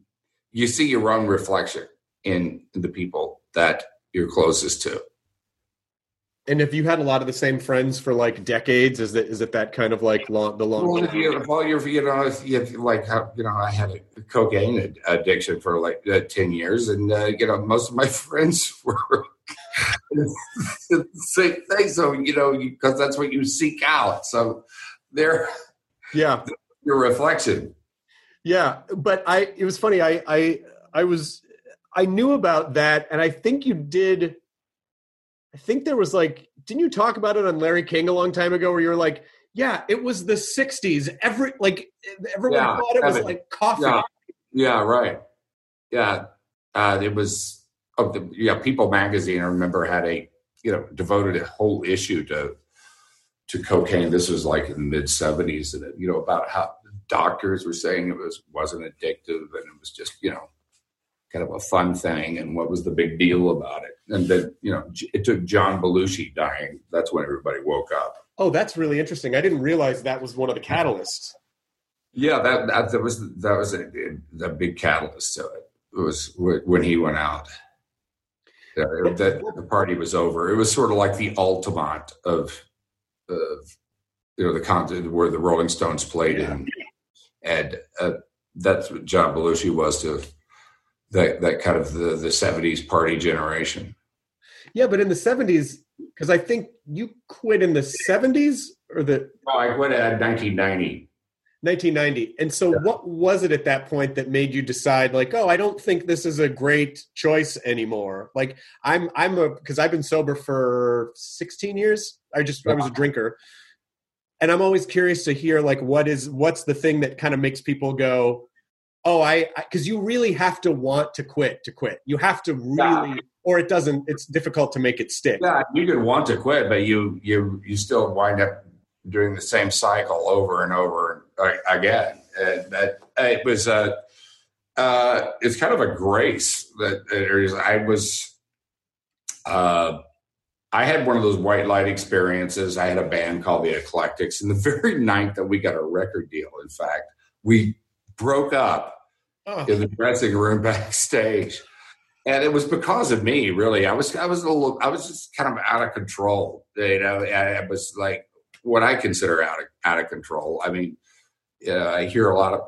you see your own reflection in the people that you're closest to. And if you had a lot of the same friends for like decades is it is it that kind of like long the long well, if you, well you're you know if you like you know i had a cocaine addiction for like uh, 10 years and uh, you know most of my friends were the same thing. So you know because that's what you seek out. So they're yeah your reflection Yeah, but I it was funny. I I I was I knew about that, and I think you did. I think there was like, didn't you talk about it on Larry King a long time ago, where you were like, yeah, it was the '60s. Every like everyone Yeah, thought it was Evan. like coffee. Yeah, yeah, right. Yeah, uh, it was. Oh, the, yeah, People Magazine. I remember had a you know devoted a whole issue to to cocaine. This was like in the mid seventies, and it, you know about how doctors were saying it was wasn't addictive and it was just you know kind of a fun thing, and what was the big deal about it? And then you know it took John Belushi dying. That's when everybody woke up. Oh, that's really interesting. I didn't realize that was one of the catalysts. Yeah, that that, that was that was a, a big catalyst to it. It was when he went out. Yeah, that the party was over. It was sort of like the ultimate of, of you know, the content where the Rolling Stones played in, and uh, that's what John Belushi was to that that kind of the the seventies party generation. Yeah, but in the '70s, because I think you quit in the '70s or the Oh, I quit at nineteen ninety. 1990. And so, what was it at that point that made you decide, like, oh, I don't think this is a great choice anymore? Like, I'm, I'm a, because I've been sober for 16 years. I just, I was a drinker, and I'm always curious to hear, like, what is, what's the thing that kind of makes people go, oh, I, because you really have to want to quit to quit. You have to really, or it doesn't. It's difficult to make it stick. Yeah, you could want to quit, but you you you still wind up doing the same cycle over and over uh, again. And that it was a uh, it's kind of a grace that is. I was uh, I had one of those white light experiences. I had a band called the Eclectics, and the very night that we got a record deal, in fact, we broke up Oh, in the dressing room backstage. And it was because of me, really. I was, I was a little, I was just kind of out of control. You know, I, I was like what I consider out of out of control. I mean, uh, I hear a lot of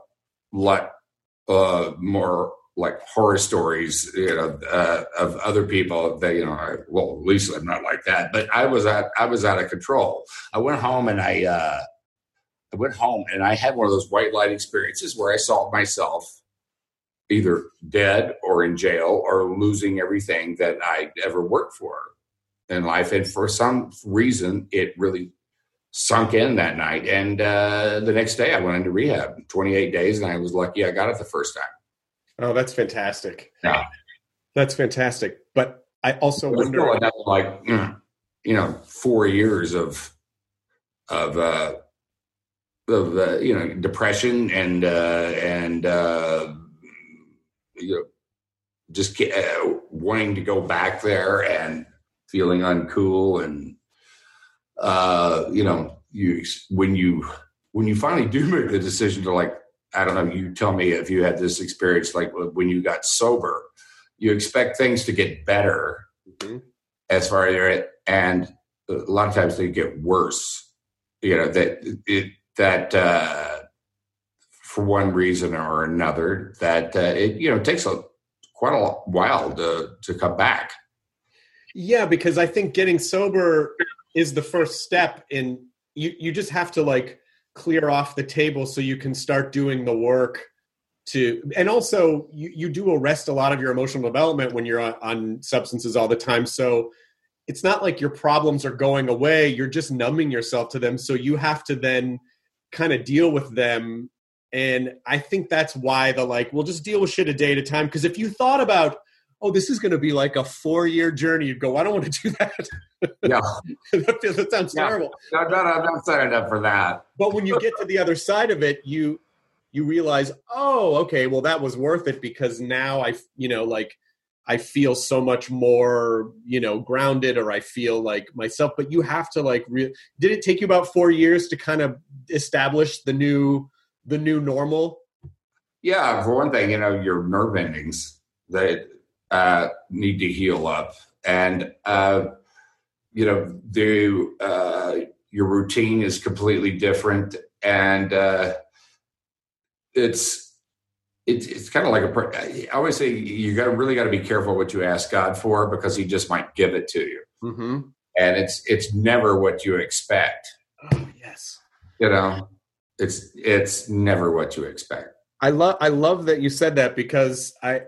lot uh, more like horror stories, you know, uh, of other people that you know. I, well, at least I'm not like that, but I was at, I was out of control. I went home and I, uh, I went home and I had one of those white light experiences where I saw myself either dead or in jail or losing everything that I ever worked for in life. And for some reason, it really sunk in that night. And uh, the next day, I went into rehab, 28 days, and I was lucky I got it the first time. oh, that's fantastic. Yeah. That's fantastic. But I also wonder. like, you know four years of of uh, of uh, you know depression and uh, and uh, you know just uh, wanting to go back there and feeling uncool and uh, you know you when you when you finally do make the decision to like I don't know you tell me if you had this experience like when you got sober you expect things to get better Mhm. as far as it and a lot of times they get worse you know that it that uh for one reason or another that uh, it you know takes a quite a while to to come back Yeah, because I think getting sober is the first step in you you just have to like clear off the table so you can start doing the work to and also you, you do arrest a lot of your emotional development when you're on, on substances all the time. So it's not like your problems are going away. You're just numbing yourself to them. So you have to then kind of deal with them. And i think that's why the like we'll just deal with shit a day at a time. Because if you thought about oh this is going to be like a four year journey. You'd go i don't want to do that. Yeah. That, that sounds Yeah. terrible. I'm not, I'm not signing up for that. But when you get to the other side of it you you realize oh okay well that was worth it because now i you know like i feel so much more you know grounded or i feel like myself. But you have to like re- did it take you about four years to kind of establish the new the new normal? Yeah, for one thing, you know, your nerve endings that uh, need to heal up, and uh, you know, the uh, your routine is completely different, and uh, it's it's it's kind of like a. I always say you got to really got to be careful what you ask God for because He just might give it to you, mm-hmm. and it's it's never what you expect. oh yes You know, it's it's never what you expect. I love I love that you said that because I,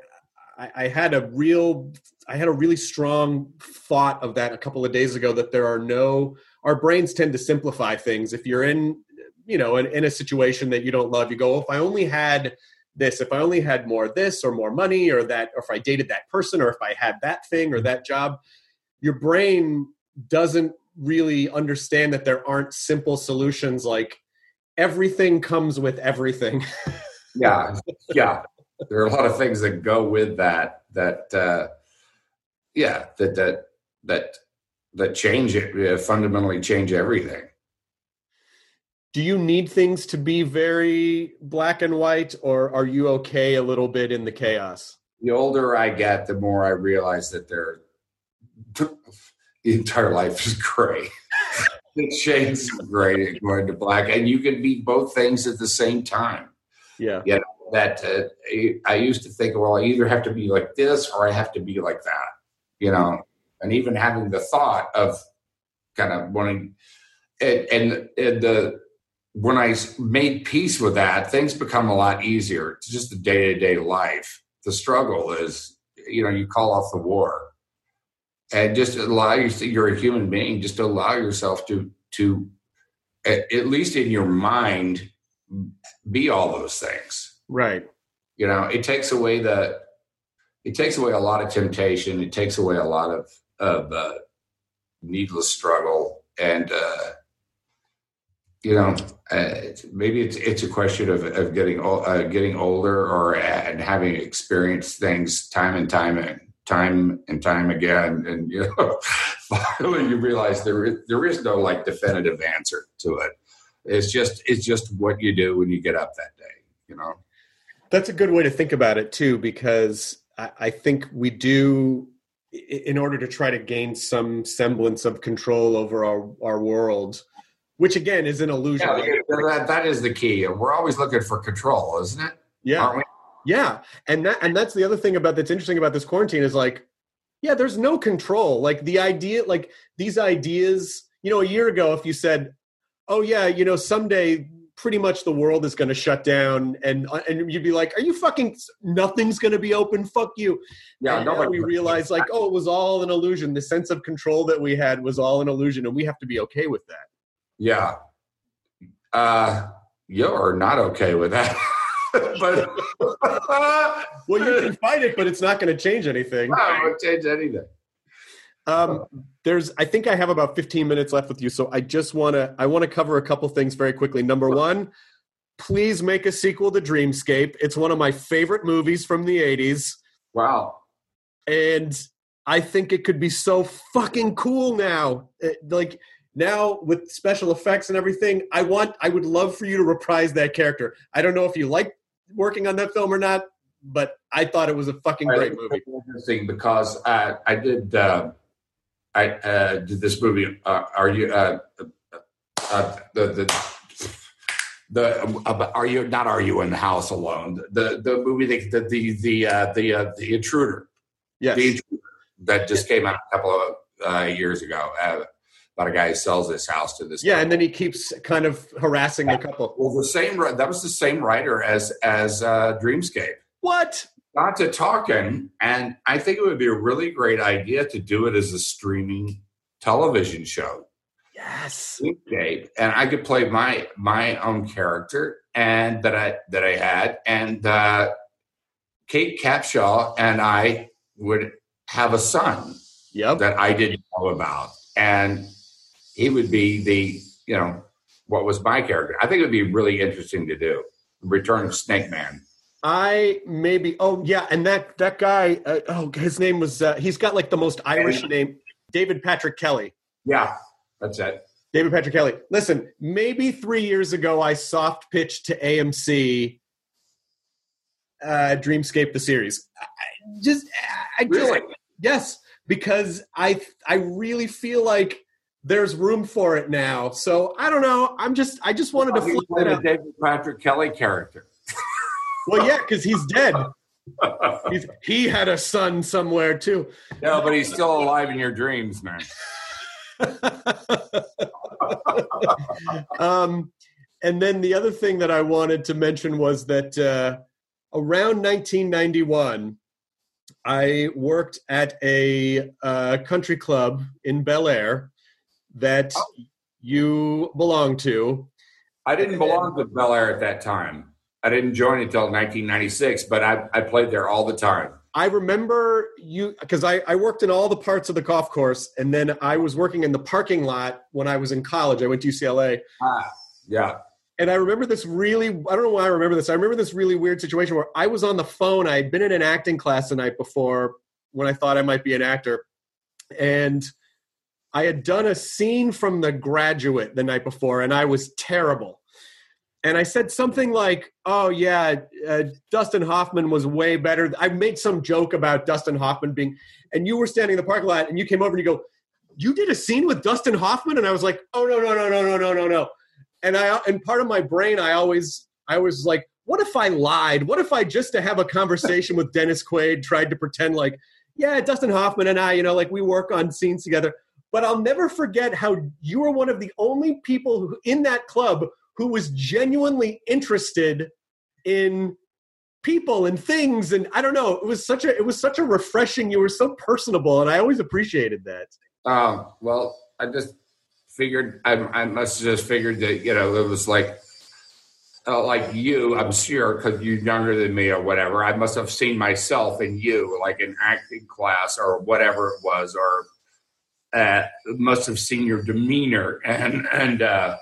I had a real I had a really strong thought of that a couple of days ago that there are no our brains tend to simplify things. If you're in you know in, in a situation that you don't love, you go, if I only had this, if I only had more this or more money or that, or if I dated that person or if I had that thing or that job, your brain doesn't really understand that there aren't simple solutions like everything comes with everything. yeah yeah there are a lot of things that go with that that uh yeah that that that that change it uh, fundamentally change everything. Do you need things to be very black and white or are you okay a little bit in the chaos? The older i get the more i realize that there the entire life is gray. The shades of gray going to black and you can be both things at the same time. Yeah that uh, I used to think, well, I either have to be like this or I have to be like that, you know, and even having the thought of kind of wanting, and, and, and the, when I made peace with that, things become a lot easier. It's just the day to day life. The struggle is, you know, you call off the war and just allow you, you're a human being, just allow yourself to, to, at least in your mind, be all those things right. You know it takes away the it takes away a lot of temptation. It takes away a lot of of uh, needless struggle. And uh you know uh, maybe it's it's a question of of getting uh, getting older or and having experienced things time and time and time and time again. And you know finally you realize there is, there is no like definitive answer to it. It's just it's just what you do when you get up that day you know that's a good way to think about it too because i, I think we do in order to try to gain some semblance of control over our, our world which again is an illusion Yeah, that, that is the key. We're always looking for control, isn't it? yeah Yeah, and that and that's the other thing about that's interesting about this quarantine is like, yeah, there's no control. Like the idea, like these ideas. You know, a year ago, if you said, "Oh yeah, you know, someday pretty much the world is going to shut down," and uh, and you'd be like, "Are you fucking? Nothing's going to be open. Fuck you." Yeah, and nobody we realize like, oh, it was all an illusion. The sense of control that we had was all an illusion, and we have to be okay with that. Yeah. Uh, you're not okay with that. but Well, you can fight it, but it's not going to change anything. no, it won't change anything. Um, there's, I think I have about 15 minutes left with you, so I just want to, I want to cover a couple things very quickly. Number one, please make a sequel to Dreamscape. It's one of my favorite movies from the 80s, Wow. and I think it could be so fucking cool now. It- like now with special effects and everything, I want, I would love for you to reprise that character. I don't know if you like working on that film or not, but I thought it was a fucking great movie. Interesting because uh, I did. Uh, I uh, did this movie. Uh, are you uh, uh, the the the uh, are you not? Are you in the house alone? The the movie the the the the uh, the, uh, the intruder. Yes. The intruder that just came out a couple of uh, years ago. Uh, about a guy who sells this house to this. Yeah, couple. and then he keeps kind of harassing the couple. well, the same that was the same writer as as uh, Dreamscape. What? Got to talking, and I think it would be a really great idea to do it as a streaming television show. Yes. Dreamscape, and I could play my my own character and that I that I had, and uh, Kate Capshaw and I would have a son Yep. that I didn't know about, and he would be the you know what was my character. I think it would be really interesting to do. Return of Snake Man. I maybe. Oh yeah, and that that guy. Uh, oh, his name was. Uh, he's got like the most Irish name. David Patrick Kelly. Yeah, that's it. David Patrick Kelly. Listen, maybe three years ago, I soft pitched to AMC. Uh, Dreamscape the series. I, just, I just, Really? yes, because I, I really feel like there's room for it now. So I don't know. I'm just, I just wanted to flip it a. David Patrick Kelly character. Well, yeah, because he's dead. He's, he had a son somewhere too. no, but he's still alive in your dreams, man. um, and then the other thing that I wanted to mention was that uh, around 1991, I worked at a uh, country club in Bel Air that you belong to. I didn't belong to Bel Air at that time. I didn't join until 1996, but I, I played there all the time. I remember you because I, I worked in all the parts of the golf course, and then I was working in the parking lot when I was in college. I went to UCLA, Ah, yeah. and I remember this really I don't know why I remember this. I remember this really weird situation where I was on the phone. I had been in an acting class the night before when I thought I might be an actor, and I had done a scene from The Graduate the night before, and I was terrible. And I said something like, "Oh yeah, uh, Dustin Hoffman was way better." I made some joke about Dustin Hoffman being, and you were standing in the parking lot, and you came over and you go, "You did a scene with Dustin Hoffman," and I was like, "Oh no, no, no, no, no, no, no, no." And I, and part of my brain, I always, I was like, "What if I lied? What if I just to have a conversation with Dennis Quaid tried to pretend like, yeah, Dustin Hoffman and I, you know, like we work on scenes together." But I'll never forget how you were one of the only people who, in that club who was genuinely interested in people and things and i don't know it was such a it was such a refreshing you were so personable and i always appreciated that Um, well, I just figured I, I must have just figured that you know it was like uh, like you. I'm sure because you're younger than me or whatever. I must have seen myself in you, like in acting class or whatever it was, or uh, must have seen your demeanor and and uh,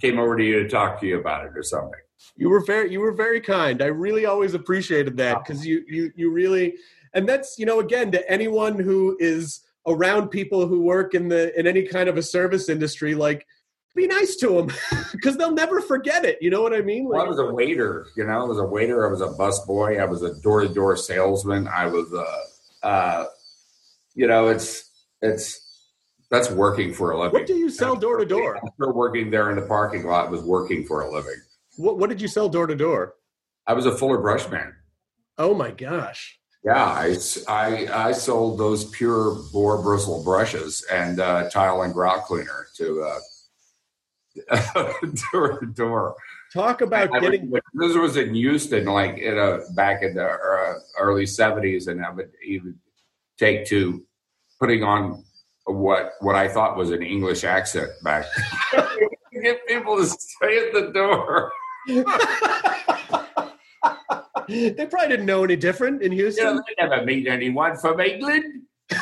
came over to you to talk to you about it or something. you were very you were very kind i really always appreciated that because you you you really and that's you know again to anyone who is around people who work in the in any kind of a service industry like be nice to them because they'll never forget it you know what i mean Well, I was a waiter, you know. I was a waiter. I was a busboy. I was a door-to-door salesman. I was, uh, uh, you know, it's it's that's working for a living. what do you sell door to door I'm working there in the parking lot. Was working for a living. what, what did you sell door to door I was a Fuller brush man. oh my gosh Yeah, I I sold those pure boar bristle brushes and uh, tile and grout cleaner to uh, door to door. talk about I would- getting this was in Houston, like in a, back in the uh, early '70s, and I would even take to putting on what what I thought was an English accent back. Get people to stay at the door. they probably didn't know any different in You houston know, they never meet anyone from England.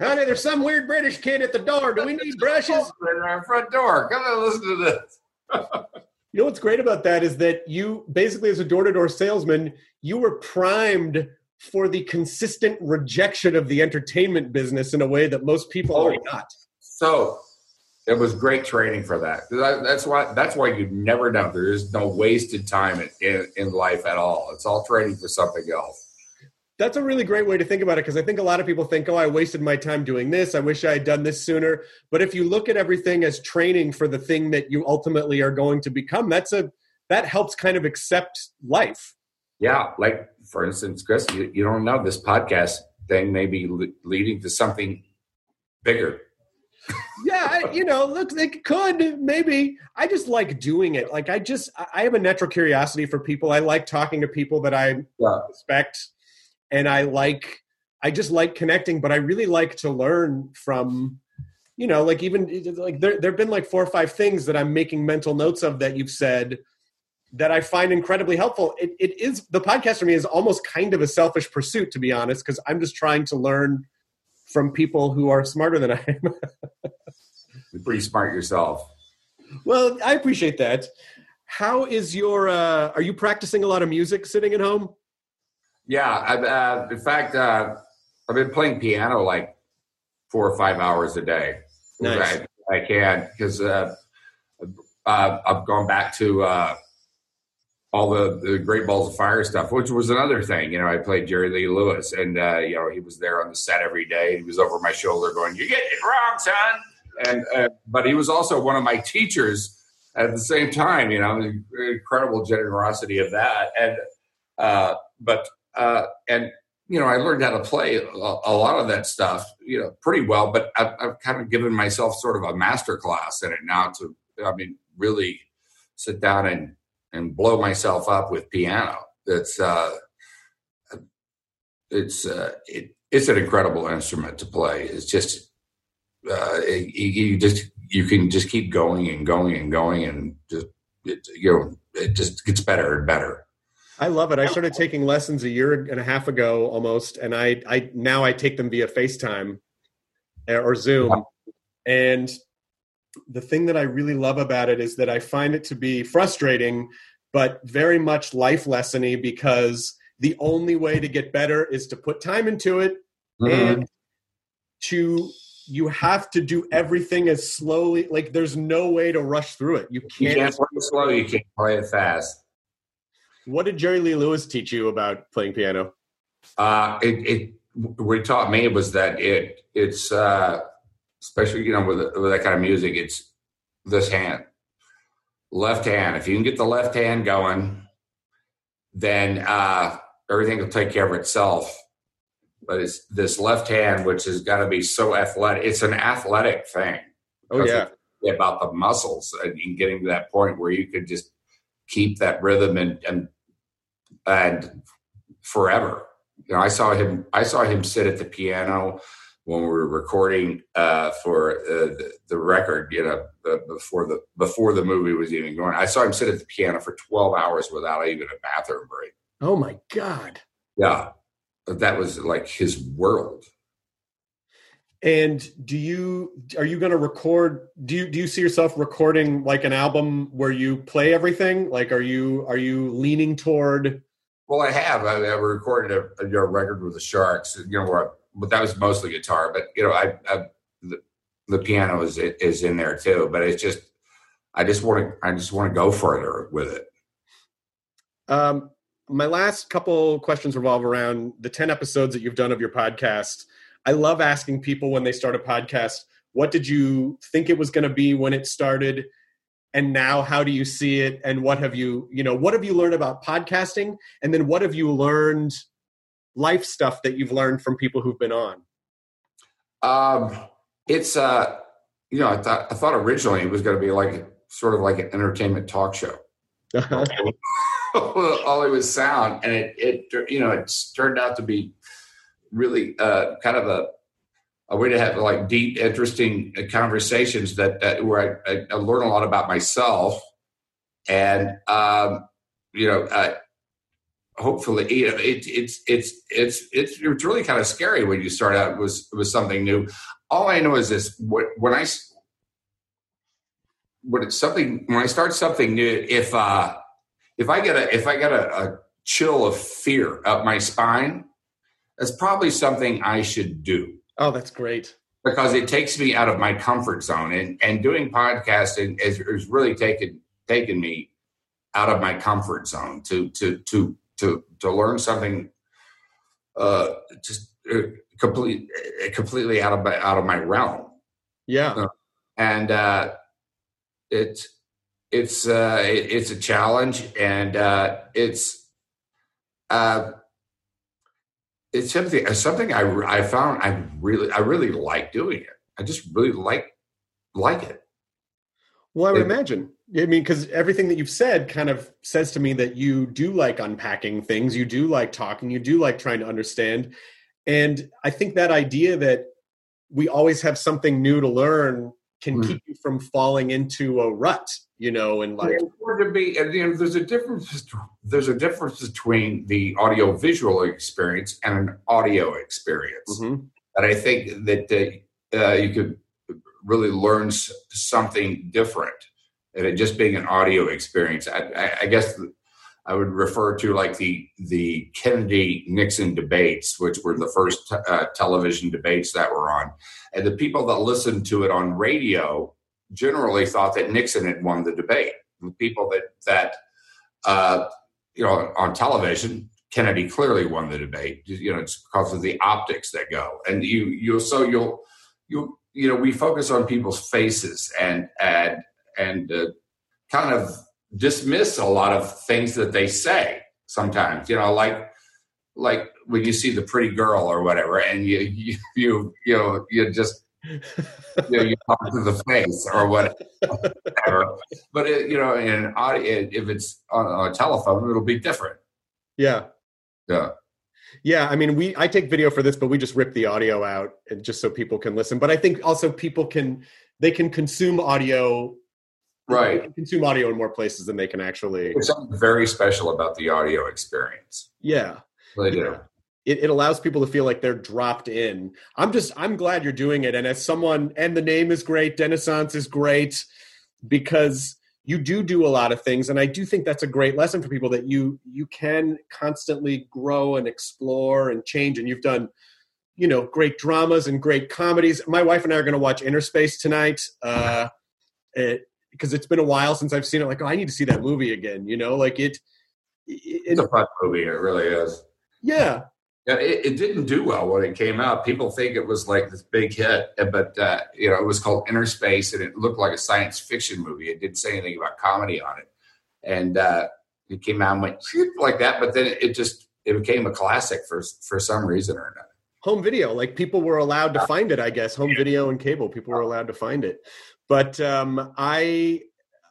Honey, there's some weird British kid at the door. Do we need brushes? in our front door. Come and listen to this. You know what's great about that is that you basically, as a door to door salesman, you were primed for the consistent rejection of the entertainment business in a way that most people Oh. are not. So it was great training for that. That- That's why. That's why you never know. There is no wasted time in, in, in life at all. It's all training for something else. That's a really great way to think about it because I think a lot of people think, oh, I wasted my time doing this. I wish I had done this sooner. But if you look at everything as training for the thing that you ultimately are going to become, that's a that helps kind of accept life. Yeah, like for instance, Chris, you, you don't know this podcast thing may be le- leading to something bigger. Yeah, I, you know, look, it could maybe. I just like doing it. Like I just, I- I have a natural curiosity for people. I like talking to people that I Yeah. respect, and I like, I just like connecting. But I really like to learn from, you know, like even like there there've been like four or five things that I'm making mental notes of that you've said that I find incredibly helpful. It, it is the podcast for me is almost kind of a selfish pursuit, to be honest, because I'm just trying to learn from people who are smarter than I am. You're pretty smart yourself. Well, I appreciate that. How is your? Uh, are you practicing a lot of music sitting at home? Yeah, uh, in fact, uh, I've been playing piano like four or five hours a day. Nice. I, I can because uh, uh, I've gone back to uh, all the, the Great Balls of Fire stuff, which was another thing. You know, I played Jerry Lee Lewis, and uh, you know he was there on the set every day. He was over my shoulder going, "You get it wrong, son." And uh, but he was also one of my teachers at the same time. You know, incredible generosity of that, and uh, but uh, and you know, I learned how to play a, a lot of that stuff, you know, pretty well. But I've, I've kind of given myself sort of a master class in it now to, I mean, really sit down and and blow myself up with piano. That's uh, it's uh, it, it's an incredible instrument to play. It's just uh, it, you just you can just keep going and going and going and just it, you know it just gets better and better. I love it. I started taking lessons a year and a half ago almost, and I, I now I take them via FaceTime uh, or Zoom. And the thing that I really love about it is that I find it to be frustrating, but very much life lessony because the only way to get better is to put time into it and to you have to do everything as slowly like there's no way to rush through it you You can't, can't play it slow. You can't play it fast. what did jerry lee lewis teach you about playing piano Uh, it, it what it taught me was that it it's uh, especially you know with with that kind of music, it's this hand, left hand. If you can get the left hand going, then uh, everything will take care of itself. But it's this left hand, which has got to be so athletic. It's an athletic thing. oh yeah about the muscles and getting to that point where you could just keep that rhythm and and and forever. You know, I saw him. I saw him sit at the piano when we were recording uh, for uh, the, the record. You know, uh, before the before the movie was even going. I saw him sit at the piano for twelve hours without even a bathroom break. oh my god Yeah, that was like his world. And do you are you going to record? Do you do you see yourself recording like an album where you play everything? Like, are you are you leaning toward? Well, I have. I, I recorded a, a record with the Sharks. You know, where I, but that was mostly guitar. But you know, I, I the, the piano is is in there too. But it's just, I just want to, I just want to go further with it. Um, my last couple questions revolve around the ten episodes that you've done of your podcast. I love asking people when they start a podcast, what did you think it was going to be when it started? And now how do you see it? And what have you, you know, what have you learned about podcasting? And then what have you learned life stuff that you've learned from people who've been on? Um, it's uh, you know, I thought I thought originally it was going to be like sort of like an entertainment talk show. all it was sound, and it it you know it's turned out to be really uh, kind of a a way to have like deep, interesting conversations that, that where I, I, I learn a lot about myself, and um, you know, I, hopefully you know it, it's it's it's it's it's really kind of scary when you start out with with something new. All I know is this: when I when it's something when I start something new, if uh if I get a if I get a, a chill of fear up my spine, that's probably something I should do. Oh, that's great. Because it takes me out of my comfort zone, and and doing podcasting is, has really taken taken me out of my comfort zone to to to to to learn something uh just uh, complete uh, completely out of my out of my realm yeah uh, and uh it's it's uh it, it's a challenge and uh it's uh it's something something I I found I really I really like doing it. I just really like like it. Well, I would it, imagine. I mean, because everything that you've said kind of says to me that you do like unpacking things, you do like talking, you do like trying to understand. And I think that idea that we always have something new to learn can mm. keep you from falling into a rut, you know, and like yeah, to be, and, you know, there's a difference. There's a difference between the audio visual experience and an audio experience, mm-hmm. and I think that uh, uh, you could really learn something different and it just being an audio experience. I, I, I guess I would refer to like the the Kennedy Nixon debates, which were the first uh, television debates that were on, and the people that listened to it on radio generally thought that Nixon had won the debate. The people that that uh, you know on television, Kennedy clearly won the debate. You know, it's because of the optics that go, and you you so you'll you you know we focus on people's faces and and and uh, kind of dismiss a lot of things that they say sometimes you know like like when you see the pretty girl or whatever and you you you, you know you just you know you talk to the face or whatever. But it, you know in audio if it's on, on a telephone it'll be different. Yeah. Yeah. Yeah, I mean, we I take video for this, but we just rip the audio out and just so people can listen. But I think also people can they can consume audio right. consume audio in more places than they can actually There's something very special about the audio experience. Yeah. They do. It, it allows people to feel like they're dropped in. I'm just i'm glad you're doing it. And as someone and the name is great Dennissance is great because you do do a lot of things. And i do think that's a great lesson for people that you you can constantly grow and explore and change. And you've done you know great dramas and great comedies. My wife and i are going to watch Innerspace tonight. Uh it, because it's been a while since i've seen it like oh, i need to see that movie again you know like it, it it's a fun movie it really is yeah yeah, it, it, didn't do well when it came out. People think it was like this big hit, but uh, you know, it was called Innerspace, and it looked like a science fiction movie. It didn't say anything about comedy on it, and uh, it came out and went like that. But then it just it became a classic for for some reason or another. Home video, like people were allowed to find it. I guess home video and cable, people were allowed to find it. But um, I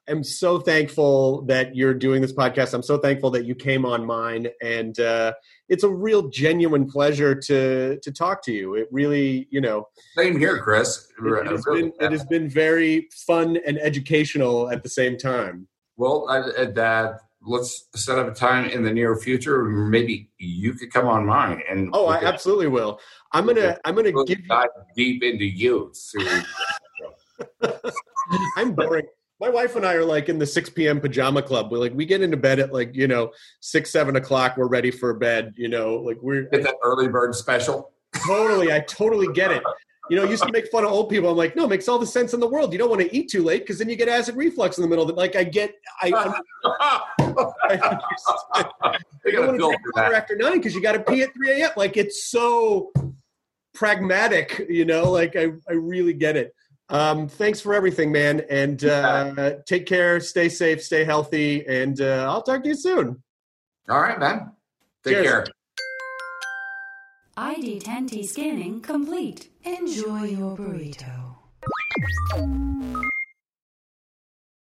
am so thankful that you're doing this podcast. I'm so thankful that you came on mine, and uh, it's a real genuine pleasure to to talk to you. It really, you know, same here, Chris. It, it, has, been, it has been very fun and educational at the same time. Well, I, Dad, let's set up a time in the near future. Maybe you could come on mine, and oh, I absolutely will. I'm gonna I'm gonna give dive deep into you. I'm boring my wife and I are like in the 6 p.m. pajama club. We're like we get into bed at like you know six seven o'clock. We're ready for bed. You know, like we're get that early bird special. Totally, I totally get it. You know, used to make fun of old people. I'm like, no, it makes all the sense in the world. You don't want to eat too late because then you get acid reflux in the middle of it. Like I get, I. I you don't want to drink water after nine because you got to pee at 3 a.m. Like it's so pragmatic, you know. Like I, I really get it. Um, thanks for everything, man. And uh, take care, stay safe, stay healthy, and uh, I'll talk to you soon. All right, man. Take Cheers. care. ID10T scanning complete. Enjoy your burrito.